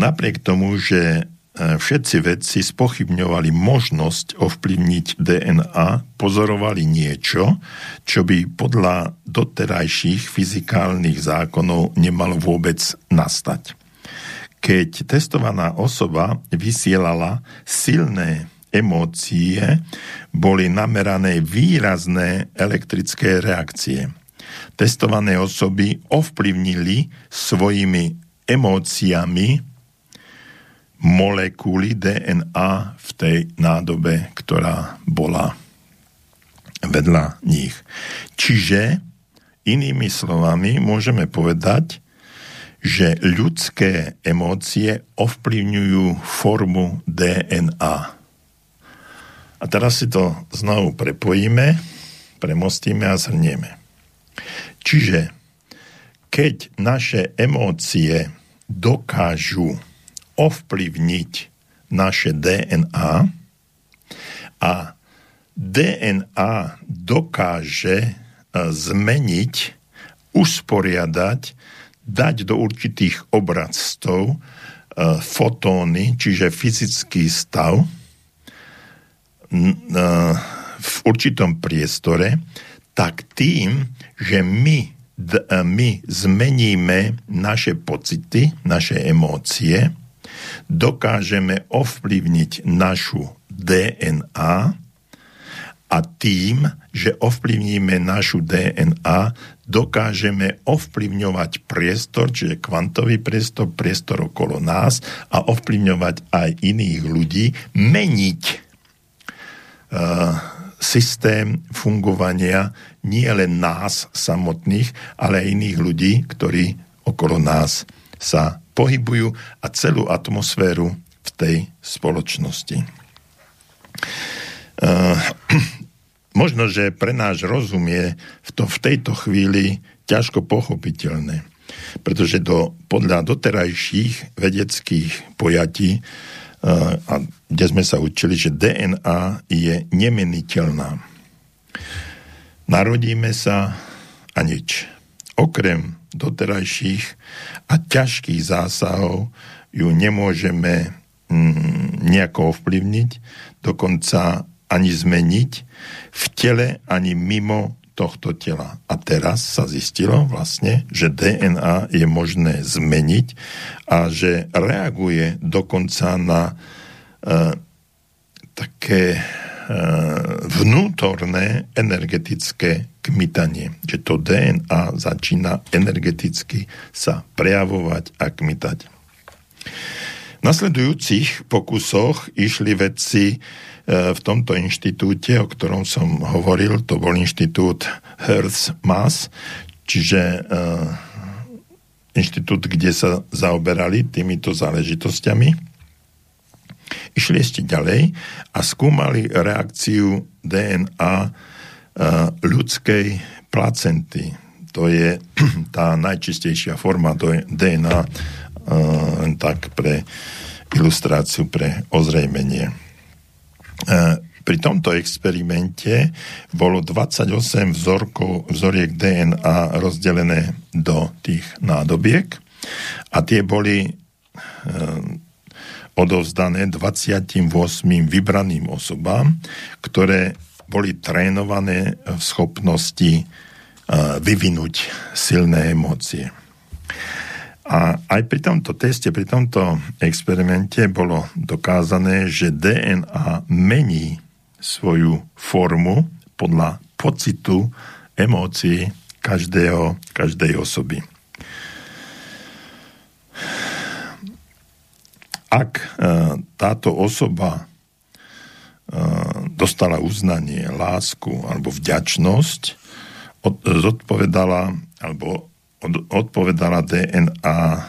napriek tomu, že E, všetci vedci spochybňovali možnosť ovplyvniť DNA, pozorovali niečo, čo by podľa doterajších fyzikálnych zákonov nemalo vôbec nastať. Keď testovaná osoba vysielala silné emócie, boli namerané výrazné elektrické reakcie. Testované osoby ovplyvnili svojimi emóciami molekuly DNA v tej nádobe, ktorá bola vedľa nich. Čiže inými slovami môžeme povedať, že ľudské emócie ovplyvňujú formu DNA. A teraz si to znovu prepojíme, premostíme a zhrnieme. Čiže keď naše emócie dokážu ovplyvniť naše DNA a DNA dokáže zmeniť, usporiadať, dať do určitých obrazcov fotóny, čiže fyzický stav v určitom priestore, tak tým, že my, my zmeníme naše pocity, naše emócie, dokážeme ovplyvniť našu DNA a tým, že ovplyvníme našu DNA, dokážeme ovplyvňovať priestor, čiže kvantový priestor, priestor okolo nás a ovplyvňovať aj iných ľudí, meniť systém fungovania nie len nás samotných, ale aj iných ľudí, ktorí okolo nás sa pohybujú a celú atmosféru v tej spoločnosti. Uh, [clears throat] možno, že pre náš rozum je v, to, v tejto chvíli ťažko pochopiteľné, pretože do, podľa doterajších vedeckých pojatí, a kde sme sa učili, že DNA je nemeniteľná. Narodíme sa a nič. Okrem doterajších a ťažkých zásahov ju nemôžeme mm, nejako ovplyvniť, dokonca ani zmeniť v tele, ani mimo tohto tela. A teraz sa zistilo vlastne, že DNA je možné zmeniť a že reaguje dokonca na e, také Eh, vnútorné energetické kmitanie. Že to DNA začína energeticky sa prejavovať a kmitať. V nasledujúcich pokusoch išli vedci v tomto inštitúte, o ktorom som hovoril, to bol inštitút Hertz Mass, čiže eh, inštitút, kde sa zaoberali týmito záležitosťami Išli ešte ďalej a skúmali reakciu DNA e, ľudskej placenty. To je [clears throat] tá najčistejšia forma DNA, e, len tak pre ilustráciu, pre ozrejmenie. E, pri tomto experimente bolo 28 vzorkov, vzoriek DNA rozdelené do tých nádobiek a tie boli odovzdané 28 vybraným osobám, ktoré boli trénované v schopnosti e, vyvinúť silné emócie. A aj pri tomto teste, pri tomto experimente bolo dokázané, že DNA mení svoju formu podľa pocitu emócií každého, každej osoby. ak e, táto osoba e, dostala uznanie, lásku alebo vďačnosť, zodpovedala alebo odpovedala DNA e,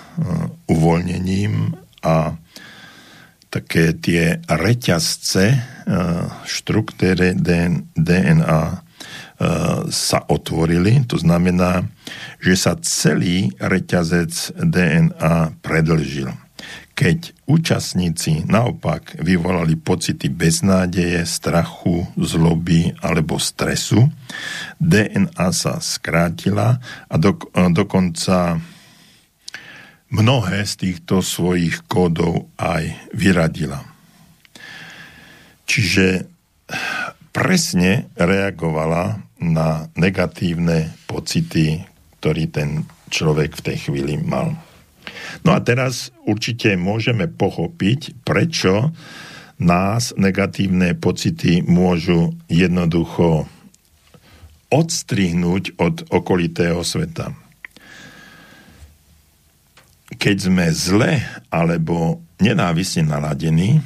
uvoľnením a také tie reťazce štruktúry DNA sa otvorili. To znamená, že sa celý reťazec DNA predlžil. Keď účastníci naopak vyvolali pocity beznádeje, strachu, zloby alebo stresu, DNA sa skrátila a do, dokonca mnohé z týchto svojich kódov aj vyradila. Čiže presne reagovala na negatívne pocity, ktorý ten človek v tej chvíli mal. No a teraz určite môžeme pochopiť, prečo nás negatívne pocity môžu jednoducho odstrihnúť od okolitého sveta. Keď sme zle alebo nenávisne naladení,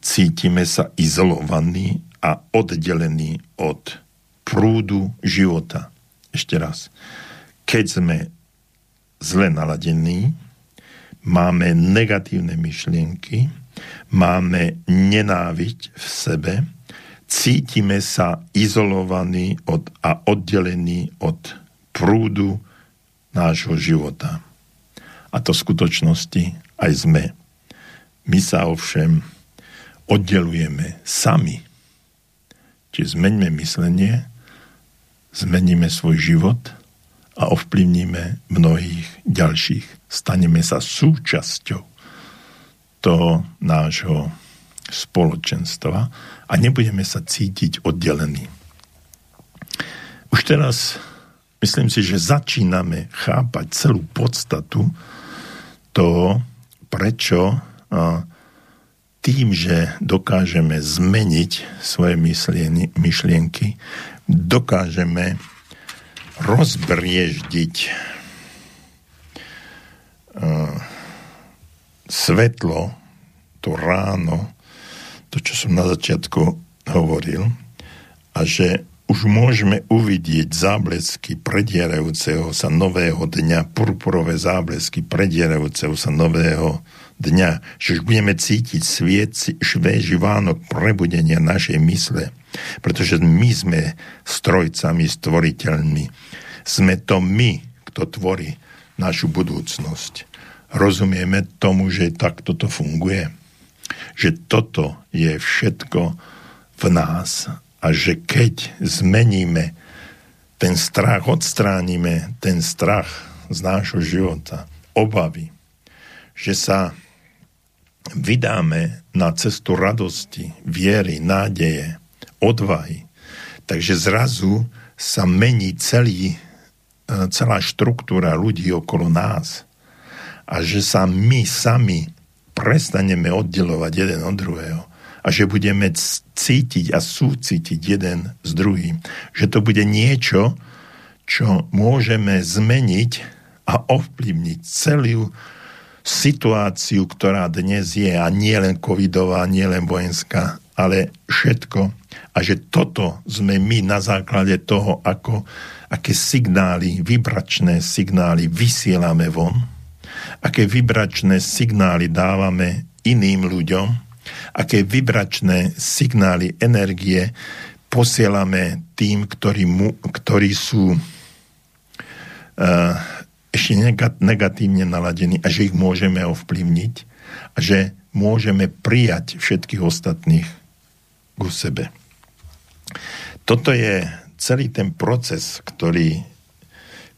cítime sa izolovaní a oddelení od prúdu života. Ešte raz. Keď sme zle naladení, máme negatívne myšlienky, máme nenáviť v sebe, cítime sa izolovaní od, a oddelení od prúdu nášho života. A to v skutočnosti aj sme. My sa ovšem oddelujeme sami. Čiže zmeňme myslenie zmeníme svoj život a ovplyvníme mnohých ďalších. Staneme sa súčasťou toho nášho spoločenstva a nebudeme sa cítiť oddelení. Už teraz myslím si, že začíname chápať celú podstatu toho, prečo tým, že dokážeme zmeniť svoje myšlienky, dokážeme rozbrieždiť svetlo, to ráno, to, čo som na začiatku hovoril, a že už môžeme uvidieť záblesky predierajúceho sa nového dňa, purpurové záblesky predierajúceho sa nového dňa, že už budeme cítiť sviet, švéži Vánok prebudenia našej mysle, pretože my sme strojcami, stvoriteľmi. Sme to my, kto tvorí našu budúcnosť. Rozumieme tomu, že takto to funguje? Že toto je všetko v nás a že keď zmeníme ten strach, odstránime ten strach z nášho života, obavy, že sa vydáme na cestu radosti, viery, nádeje, odvahy, takže zrazu sa mení celý, e, celá štruktúra ľudí okolo nás. A že sa my sami prestaneme oddelovať jeden od druhého. A že budeme cítiť a súcitiť jeden s druhým. Že to bude niečo, čo môžeme zmeniť a ovplyvniť celú situáciu, ktorá dnes je a nie len covidová, nie len vojenská, ale všetko. A že toto sme my na základe toho, ako, aké signály, vybračné signály vysielame von, aké vybračné signály dávame iným ľuďom, aké vybračné signály energie posielame tým, ktorí, mu, ktorí sú uh, ešte negatívne naladení a že ich môžeme ovplyvniť a že môžeme prijať všetkých ostatných ku sebe. Toto je celý ten proces, ktorý,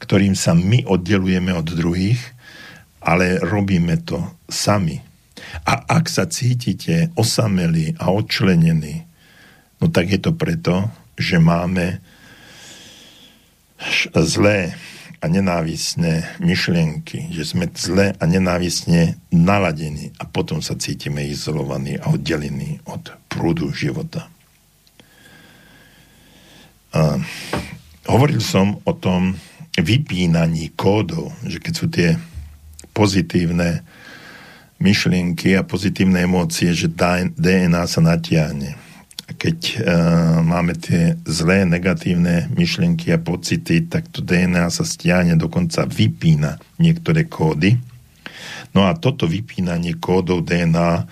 ktorým sa my oddelujeme od druhých, ale robíme to sami a ak sa cítite osamelí a odčlenení, no tak je to preto, že máme zlé a nenávisné myšlienky, že sme zlé a nenávisne naladení a potom sa cítime izolovaní a oddelení od prúdu života. A hovoril som o tom vypínaní kódov, že keď sú tie pozitívne myšlienky a pozitívne emócie, že DNA sa natiahne. Keď uh, máme tie zlé, negatívne myšlienky a pocity, tak to DNA sa stiahne, dokonca vypína niektoré kódy. No a toto vypínanie kódov DNA uh,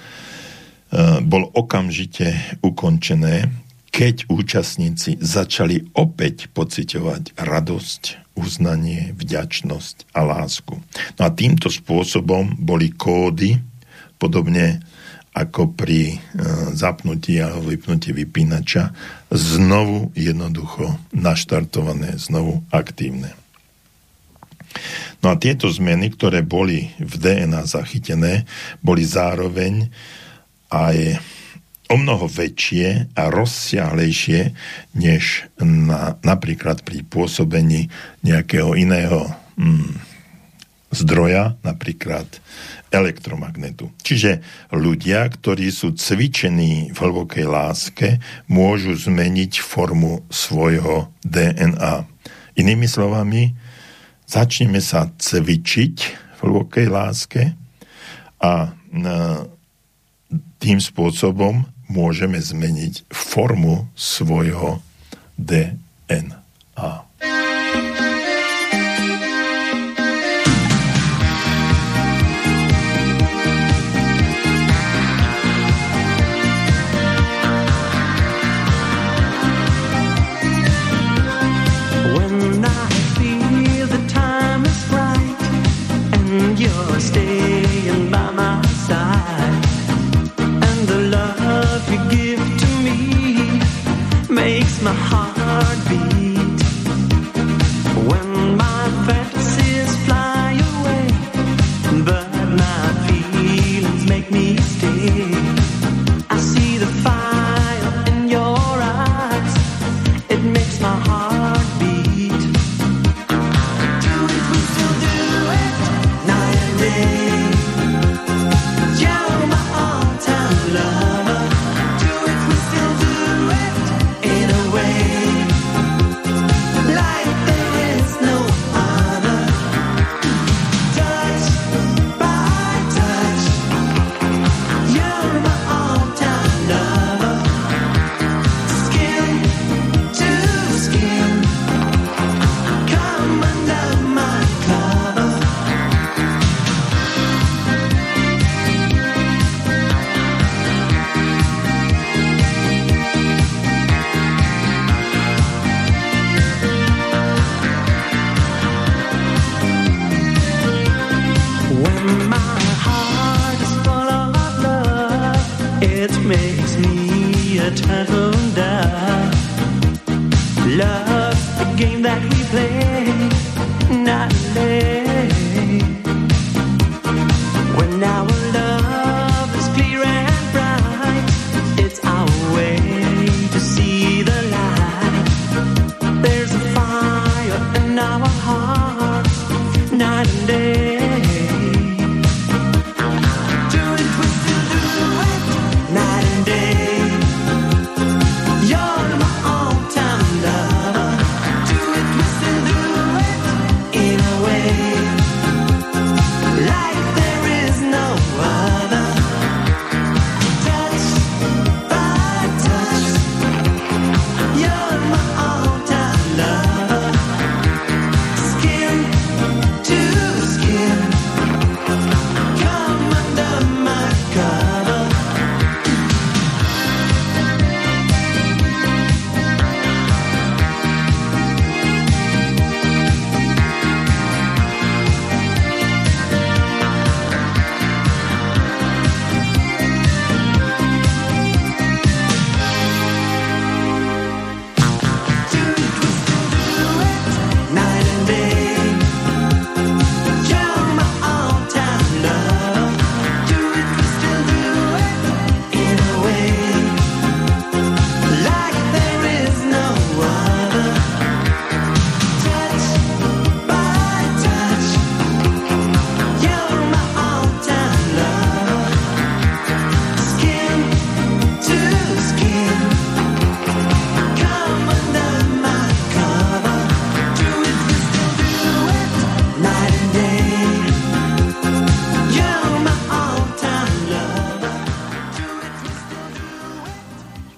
bol okamžite ukončené, keď účastníci začali opäť pociťovať radosť, uznanie, vďačnosť a lásku. No a týmto spôsobom boli kódy, podobne ako pri e, zapnutí alebo vypnutí vypínača, znovu jednoducho naštartované, znovu aktívne. No a tieto zmeny, ktoré boli v DNA zachytené, boli zároveň aj o mnoho väčšie a rozsiahlejšie, než na, napríklad pri pôsobení nejakého iného mm, zdroja, napríklad elektromagnetu. Čiže ľudia, ktorí sú cvičení v hlbokej láske, môžu zmeniť formu svojho DNA. Inými slovami, začneme sa cvičiť v hlbokej láske a tým spôsobom môžeme zmeniť formu svojho DNA. My heart beat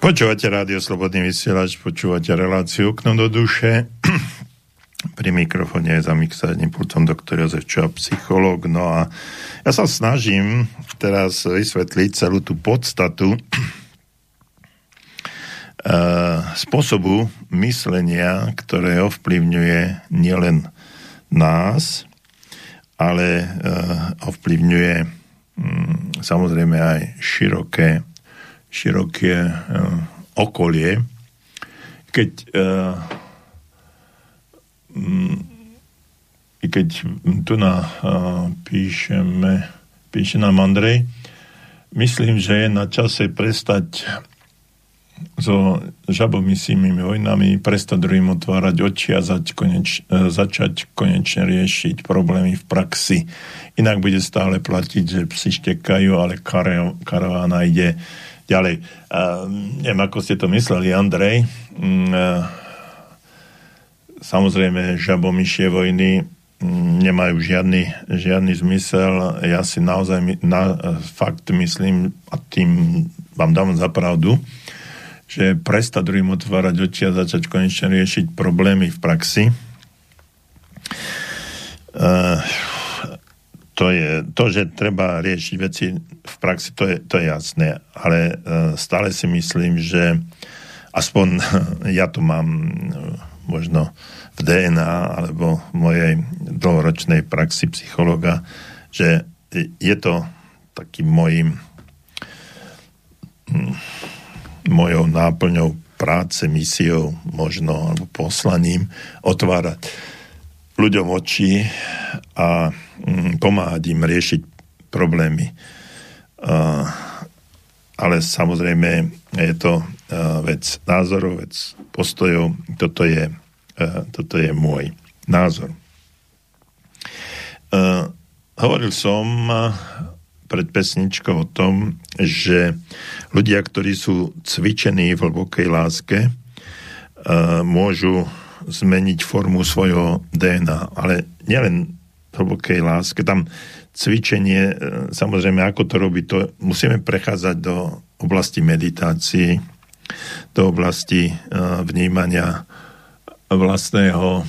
Počúvate rádio Slobodný vysielač, počúvate reláciu Okno do duše. [clears throat] Pri mikrofóne je za mixážnym pultom doktor Jozef Čo, psychológ. No a ja sa snažím teraz vysvetliť celú tú podstatu uh, [clears throat] spôsobu myslenia, ktoré ovplyvňuje nielen nás, ale uh, ovplyvňuje um, samozrejme aj široké široké uh, okolie, keď uh, i keď tu na, uh, píšeme, píše nám Andrej, myslím, že je na čase prestať so žabomyslými vojnami, prestať druhým otvárať oči a zač, koneč, začať konečne riešiť problémy v praxi. Inak bude stále platiť, že psi štekajú, ale karavána ide Ďalej, uh, neviem, ako ste to mysleli, Andrej. Uh, samozrejme, žabomyšie vojny um, nemajú žiadny, žiadny zmysel. Ja si naozaj na, fakt myslím, a tým vám dám za pravdu, že prestať druhým otvárať oči a začať konečne riešiť problémy v praxi. Uh, to je, to, že treba riešiť veci v praxi, to je, to je jasné, ale e, stále si myslím, že aspoň [laughs] ja to mám e, možno v DNA alebo v mojej dlhoročnej praxi psychologa, že je to takým mojim hm, mojou náplňou práce, misiou možno, alebo poslaním otvárať ľuďom oči a mm, pomáhať im riešiť problémy. Ale samozrejme je to vec názorov, vec postojov. Toto je, toto je môj názor. Hovoril som pred pesničkou o tom, že ľudia, ktorí sú cvičení v hlbokej láske, môžu zmeniť formu svojho DNA. Ale nielen hlbokej láske, tam cvičenie, e, samozrejme, ako to robí, to musíme prechádzať do oblasti meditácií, do oblasti e, vnímania vlastného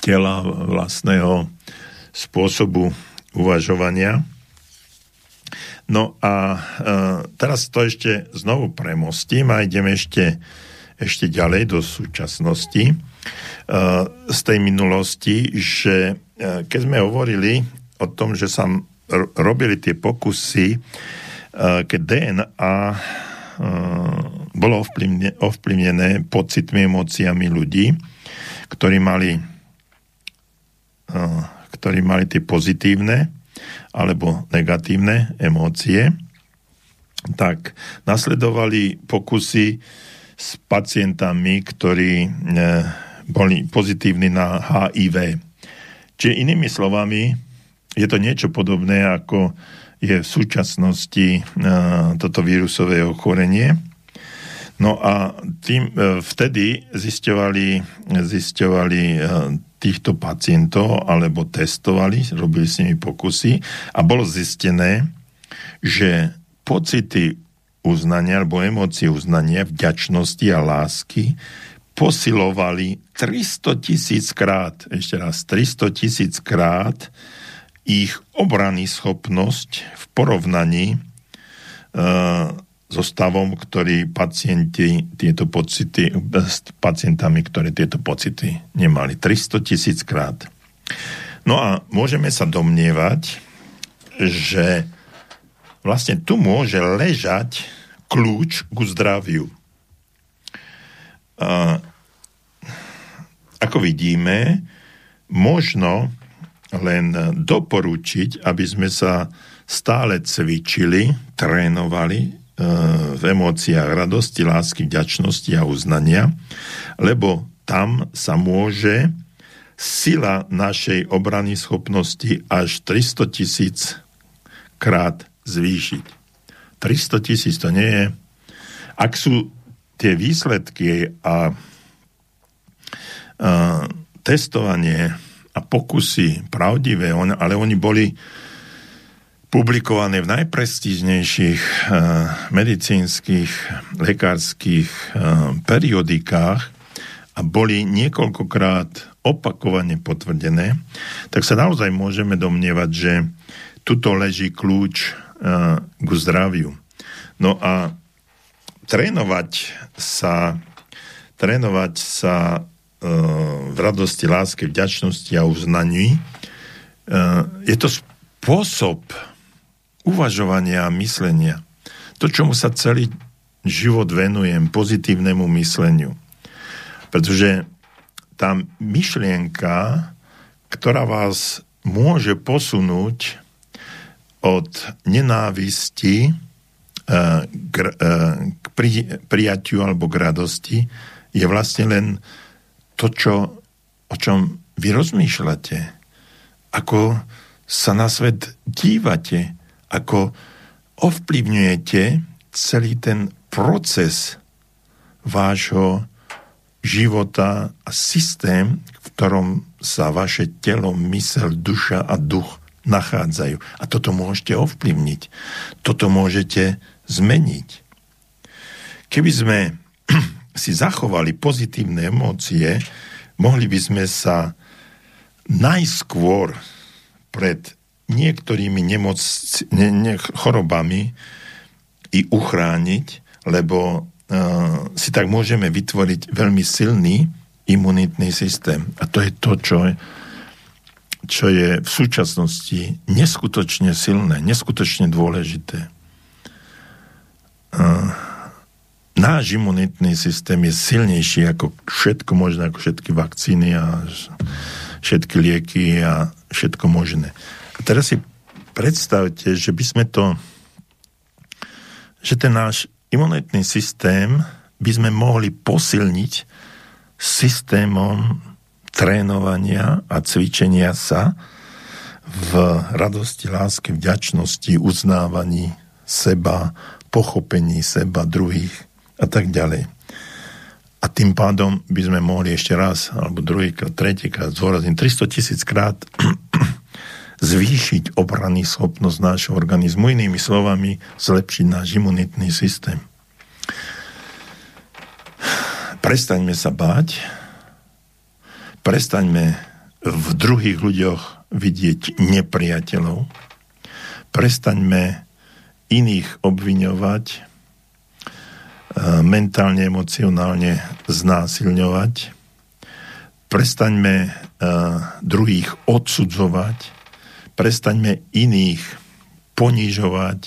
tela, vlastného spôsobu uvažovania. No a e, teraz to ešte znovu premostím a idem ešte, ešte ďalej do súčasnosti z tej minulosti, že e, keď sme hovorili o tom, že sa robili tie pokusy, e, keď DNA e, bolo ovplyvnené pocitmi, emóciami ľudí, ktorí mali, ktorí mali tie pozitívne alebo negatívne emócie, tak nasledovali pokusy s pacientami, ktorí boli pozitívni na HIV. Čiže inými slovami, je to niečo podobné, ako je v súčasnosti uh, toto vírusové ochorenie. No a tým uh, vtedy zisťovali, zisťovali uh, týchto pacientov alebo testovali, robili s nimi pokusy a bolo zistené, že pocity uznania alebo emócie uznania, vďačnosti a lásky posilovali 300 tisíc krát, ešte raz 300 tisíc krát ich obrany schopnosť v porovnaní e, so stavom, ktorý pacienti tieto pocity, s pacientami, ktorí tieto pocity nemali. 300 tisíc krát. No a môžeme sa domnievať, že vlastne tu môže ležať kľúč ku zdraviu. A, ako vidíme, možno len doporučiť, aby sme sa stále cvičili, trénovali e, v emóciách radosti, lásky, vďačnosti a uznania, lebo tam sa môže sila našej obrany schopnosti až 300 tisíc krát zvýšiť. 300 tisíc to nie je. Ak sú tie výsledky a, a testovanie a pokusy pravdivé, ale oni boli publikované v najprestížnejších medicínskych, lekárskych periodikách a boli niekoľkokrát opakovane potvrdené, tak sa naozaj môžeme domnievať, že tuto leží kľúč k zdraviu. No a trénovať sa, trénovať sa v radosti, láske, vďačnosti a uznaní. E, je to spôsob uvažovania a myslenia. To, čomu sa celý život venujem, pozitívnemu mysleniu. Pretože tá myšlienka, ktorá vás môže posunúť od nenávisti e, e, k prijatiu alebo k radosti, je vlastne len to, čo, o čom vy rozmýšľate, ako sa na svet dívate, ako ovplyvňujete celý ten proces vášho života a systém, v ktorom sa vaše telo, mysel, duša a duch nachádzajú. A toto môžete ovplyvniť. Toto môžete zmeniť. Keby sme si zachovali pozitívne emócie, mohli by sme sa najskôr pred niektorými nemoc, ne, ne, chorobami i uchrániť, lebo uh, si tak môžeme vytvoriť veľmi silný imunitný systém. A to je to, čo čo je v súčasnosti neskutočne silné, neskutočne dôležité. Uh, náš imunitný systém je silnejší ako všetko možné, ako všetky vakcíny a všetky lieky a všetko možné. A teraz si predstavte, že by sme to, že ten náš imunitný systém by sme mohli posilniť systémom trénovania a cvičenia sa v radosti, láske, vďačnosti, uznávaní seba, pochopení seba, druhých a tak ďalej. A tým pádom by sme mohli ešte raz, alebo druhýkrát, tretíkrát, zvorazniť 300 tisíc krát [clears throat] zvýšiť obranný schopnosť nášho organizmu, inými slovami zlepšiť náš imunitný systém. Prestaňme sa báť, prestaňme v druhých ľuďoch vidieť nepriateľov, prestaňme iných obviňovať, mentálne, emocionálne znásilňovať. Prestaňme e, druhých odsudzovať, prestaňme iných ponižovať,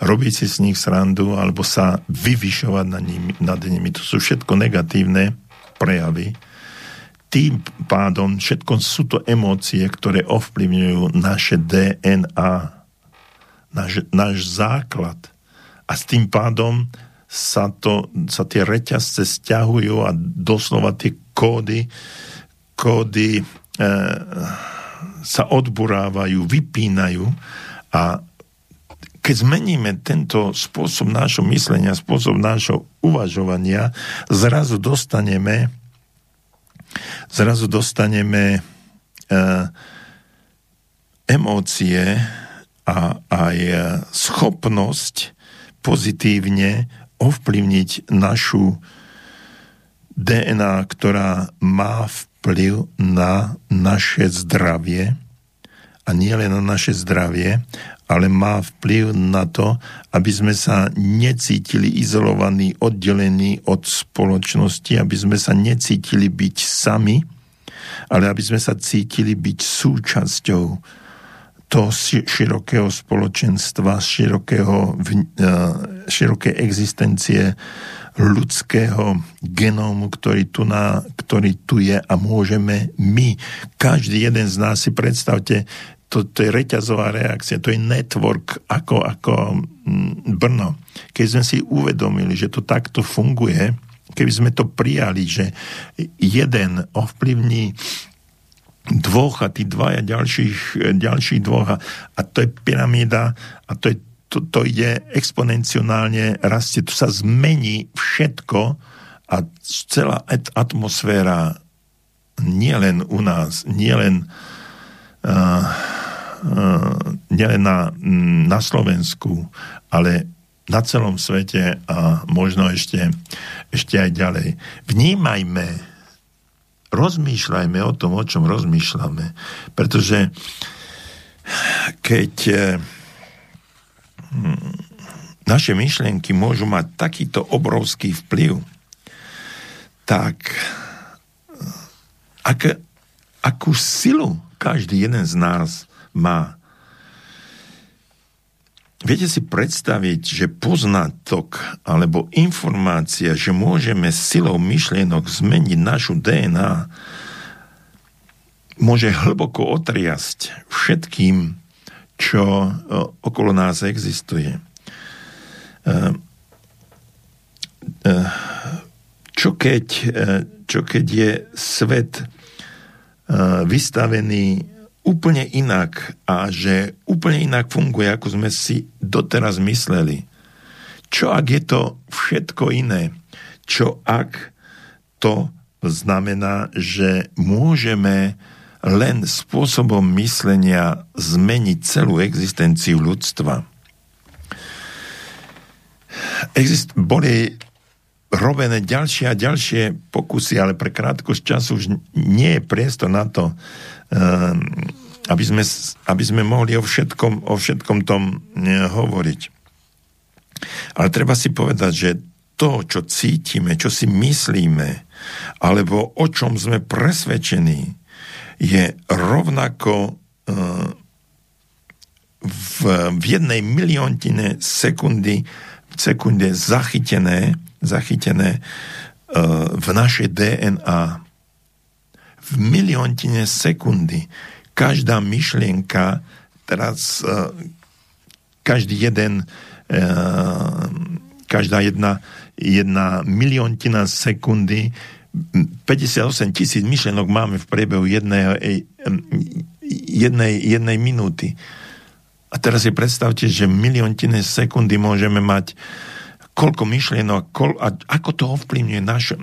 robiť si z nich srandu alebo sa vyvyšovať nad nimi, nad nimi. To sú všetko negatívne prejavy. Tým pádom všetko sú to emócie, ktoré ovplyvňujú naše DNA, náš, náš základ. A s tým pádom sa, to, sa tie reťazce stiahujú a doslova tie kódy, kódy e, sa odburávajú, vypínajú a keď zmeníme tento spôsob nášho myslenia, spôsob nášho uvažovania, zrazu dostaneme zrazu dostaneme e, emócie a aj schopnosť pozitívne ovplyvniť našu DNA, ktorá má vplyv na naše zdravie. A nie len na naše zdravie, ale má vplyv na to, aby sme sa necítili izolovaní, oddelení od spoločnosti, aby sme sa necítili byť sami, ale aby sme sa cítili byť súčasťou toho širokého spoločenstva, širokého, e, širokej existencie ľudského genómu, ktorý tu, na, ktorý tu je a môžeme my, každý jeden z nás si predstavte, to, to je reťazová reakcia, to je network ako, ako mm, Brno. Keď sme si uvedomili, že to takto funguje, keby sme to prijali, že jeden ovplyvní dvoch a tí dvaja ďalších, ďalších dvoch a, a to je pyramída a to, je, to, to ide exponenciálne rastie, to sa zmení všetko a celá atmosféra nielen u nás, nielen uh, nielen na, na Slovensku, ale na celom svete a možno ešte, ešte aj ďalej. Vnímajme, rozmýšľajme o tom, o čom rozmýšľame, pretože keď e, hm, naše myšlienky môžu mať takýto obrovský vplyv, tak e, ak, akú silu každý jeden z nás má. Viete si predstaviť, že poznatok alebo informácia, že môžeme silou myšlienok zmeniť našu DNA, môže hlboko otriasť všetkým, čo e, okolo nás existuje. E, e, čo keď, čo keď je svet vystavený úplne inak a že úplne inak funguje, ako sme si doteraz mysleli. Čo ak je to všetko iné? Čo ak to znamená, že môžeme len spôsobom myslenia zmeniť celú existenciu ľudstva? Exist- boli robené ďalšie a ďalšie pokusy, ale pre krátkosť času už nie je priestor na to, aby sme, aby sme mohli o všetkom, o všetkom tom hovoriť. Ale treba si povedať, že to, čo cítime, čo si myslíme, alebo o čom sme presvedčení, je rovnako ehm, v, v jednej miliontine sekundy, sekunde zachytené, zachytené ehm, v našej DNA v miliontine sekundy každá myšlienka, teraz uh, každý jeden, uh, každá jedna, jedna miliontina sekundy 58 tisíc myšlienok máme v priebehu jednej, jednej, jednej minúty. A teraz si predstavte, že miliontine sekundy môžeme mať koľko myšlienok kol, a ako to ovplyvňuje naš,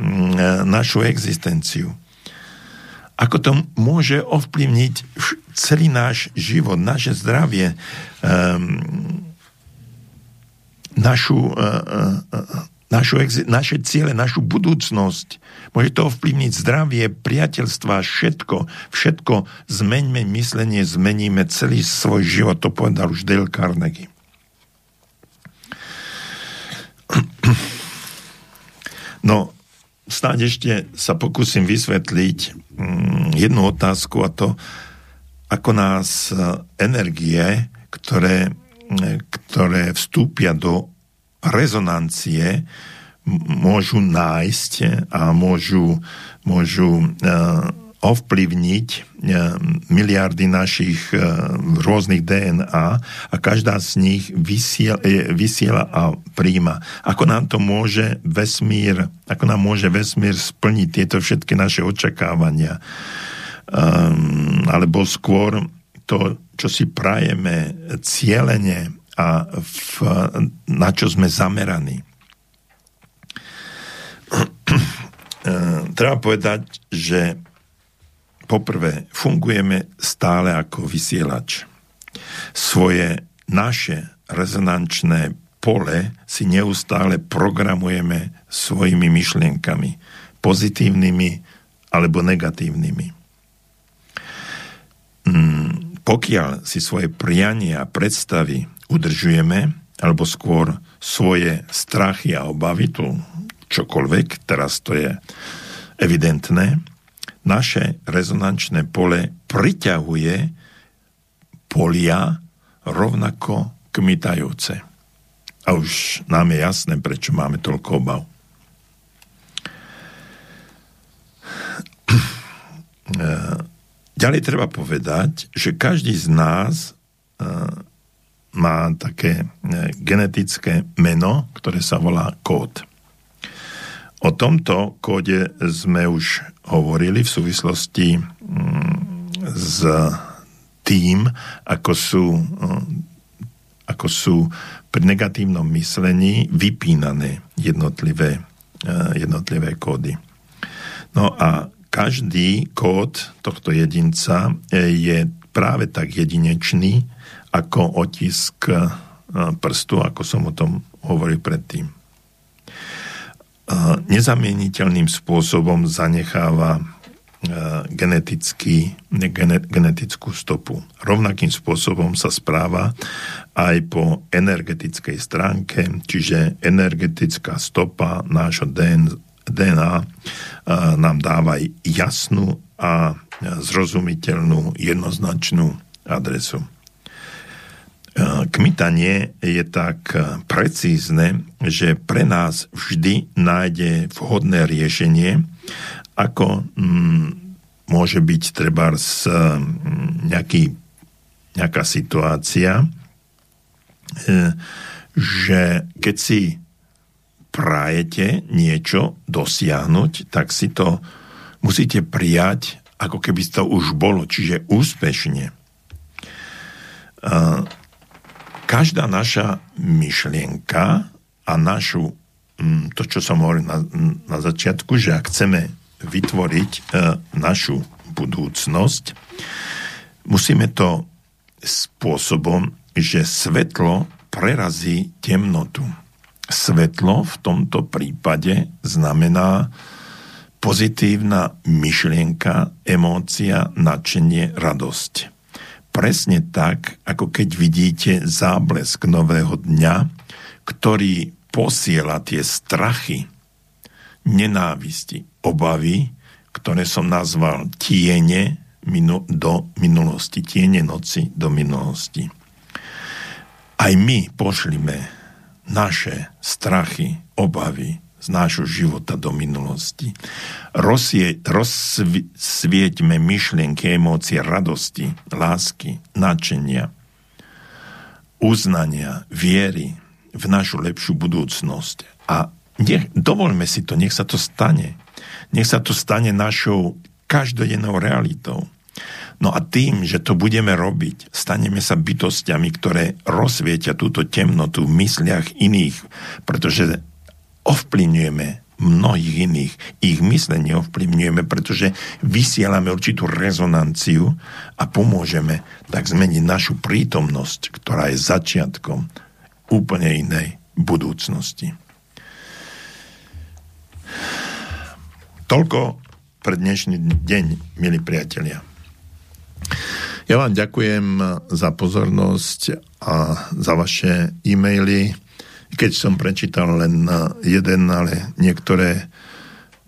našu existenciu ako to môže ovplyvniť celý náš život, naše zdravie, um, našu, uh, uh, našu, naše ciele, našu budúcnosť. Môže to ovplyvniť zdravie, priateľstva, všetko. Všetko zmeňme myslenie, zmeníme celý svoj život. To povedal už Dale Carnegie. No, snáď ešte sa pokúsim vysvetliť mm, jednu otázku a to, ako nás e, energie, ktoré, e, ktoré vstúpia do rezonancie, môžu nájsť a môžu, môžu ovplyvniť miliardy našich rôznych DNA a každá z nich vysiela, vysiela a príjma. Ako nám to môže vesmír, ako nám môže vesmír splniť tieto všetky naše očakávania? Um, alebo skôr to, čo si prajeme cieľene a v, na čo sme zameraní. Treba povedať, že poprvé fungujeme stále ako vysielač. Svoje naše rezonančné pole si neustále programujeme svojimi myšlienkami, pozitívnymi alebo negatívnymi. Mm, pokiaľ si svoje priania a predstavy udržujeme, alebo skôr svoje strachy a obavy, tu čokoľvek, teraz to je evidentné, naše rezonančné pole priťahuje polia rovnako kmitajúce. A už nám je jasné, prečo máme toľko obav. Ďalej treba povedať, že každý z nás e, má také e, genetické meno, ktoré sa volá kód. O tomto kóde sme už hovorili v súvislosti mm, s tým, ako sú, e, ako sú pri negatívnom myslení vypínané jednotlivé, jednotlivé kódy. No a každý kód tohto jedinca e, je práve tak jedinečný ako otisk e, prstu, ako som o tom hovoril predtým. E, nezamieniteľným spôsobom zanecháva genetický, genetickú stopu. Rovnakým spôsobom sa správa aj po energetickej stránke, čiže energetická stopa nášho DNA nám dáva jasnú a zrozumiteľnú, jednoznačnú adresu. Kmitanie je tak precízne, že pre nás vždy nájde vhodné riešenie, ako mm, môže byť treba mm, nejaký, nejaká situácia, e, že keď si prajete niečo dosiahnuť, tak si to musíte prijať, ako keby to už bolo, čiže úspešne. Každá naša myšlienka a našu, mm, to, čo som hovoril na, na začiatku, že ak chceme vytvoriť e, našu budúcnosť, musíme to spôsobom, že svetlo prerazí temnotu Svetlo v tomto prípade znamená pozitívna myšlienka, emócia, nadšenie, radosť. Presne tak, ako keď vidíte záblesk nového dňa, ktorý posiela tie strachy, nenávisti, obavy, ktoré som nazval tiene do minulosti, tiene noci do minulosti. Aj my pošlime naše strachy, obavy z nášho života do minulosti. Rozsie, rozsvieťme myšlienky, emócie radosti, lásky, načenia, uznania, viery v našu lepšiu budúcnosť. A nech, dovoľme si to, nech sa to stane. Nech sa to stane našou každodennou realitou. No a tým, že to budeme robiť, staneme sa bytostiami, ktoré rozsvietia túto temnotu v mysliach iných, pretože ovplyvňujeme mnohých iných. Ich myslenie ovplyvňujeme, pretože vysielame určitú rezonanciu a pomôžeme tak zmeniť našu prítomnosť, ktorá je začiatkom úplne inej budúcnosti. Toľko pre dnešný deň, milí priatelia. Ja vám ďakujem za pozornosť a za vaše e-maily. Keď som prečítal len jeden, ale niektoré,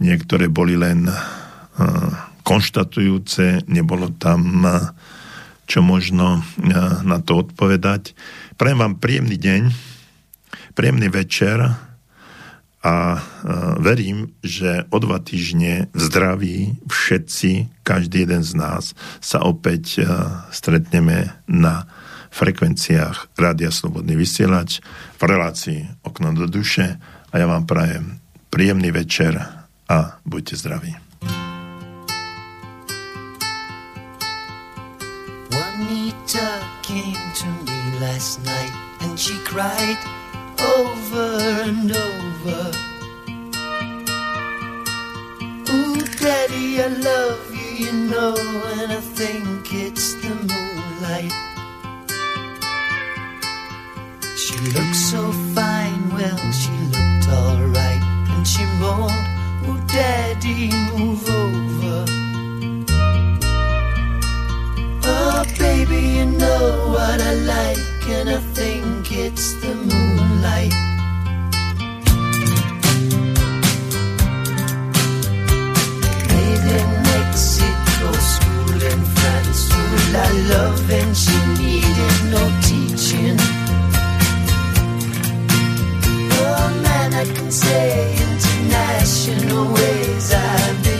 niektoré boli len konštatujúce, nebolo tam čo možno na to odpovedať. Prajem vám príjemný deň, príjemný večer a verím, že o dva týždne v zdraví všetci, každý jeden z nás sa opäť stretneme na frekvenciách Rádia Slobodný vysielač v relácii Okno do duše. A ja vám prajem príjemný večer a buďte zdraví. Juanita came to me last night and she cried over and over. Ooh, Daddy, I love you, you know, and I think it's the moonlight She looked so fine, well, she looked alright. And she moaned, Oh, Daddy, move over. Oh, baby, you know what I like, and I think it's the moonlight. Made in Mexico, school in France, full of love, and she needed no teaching. I can say international ways I so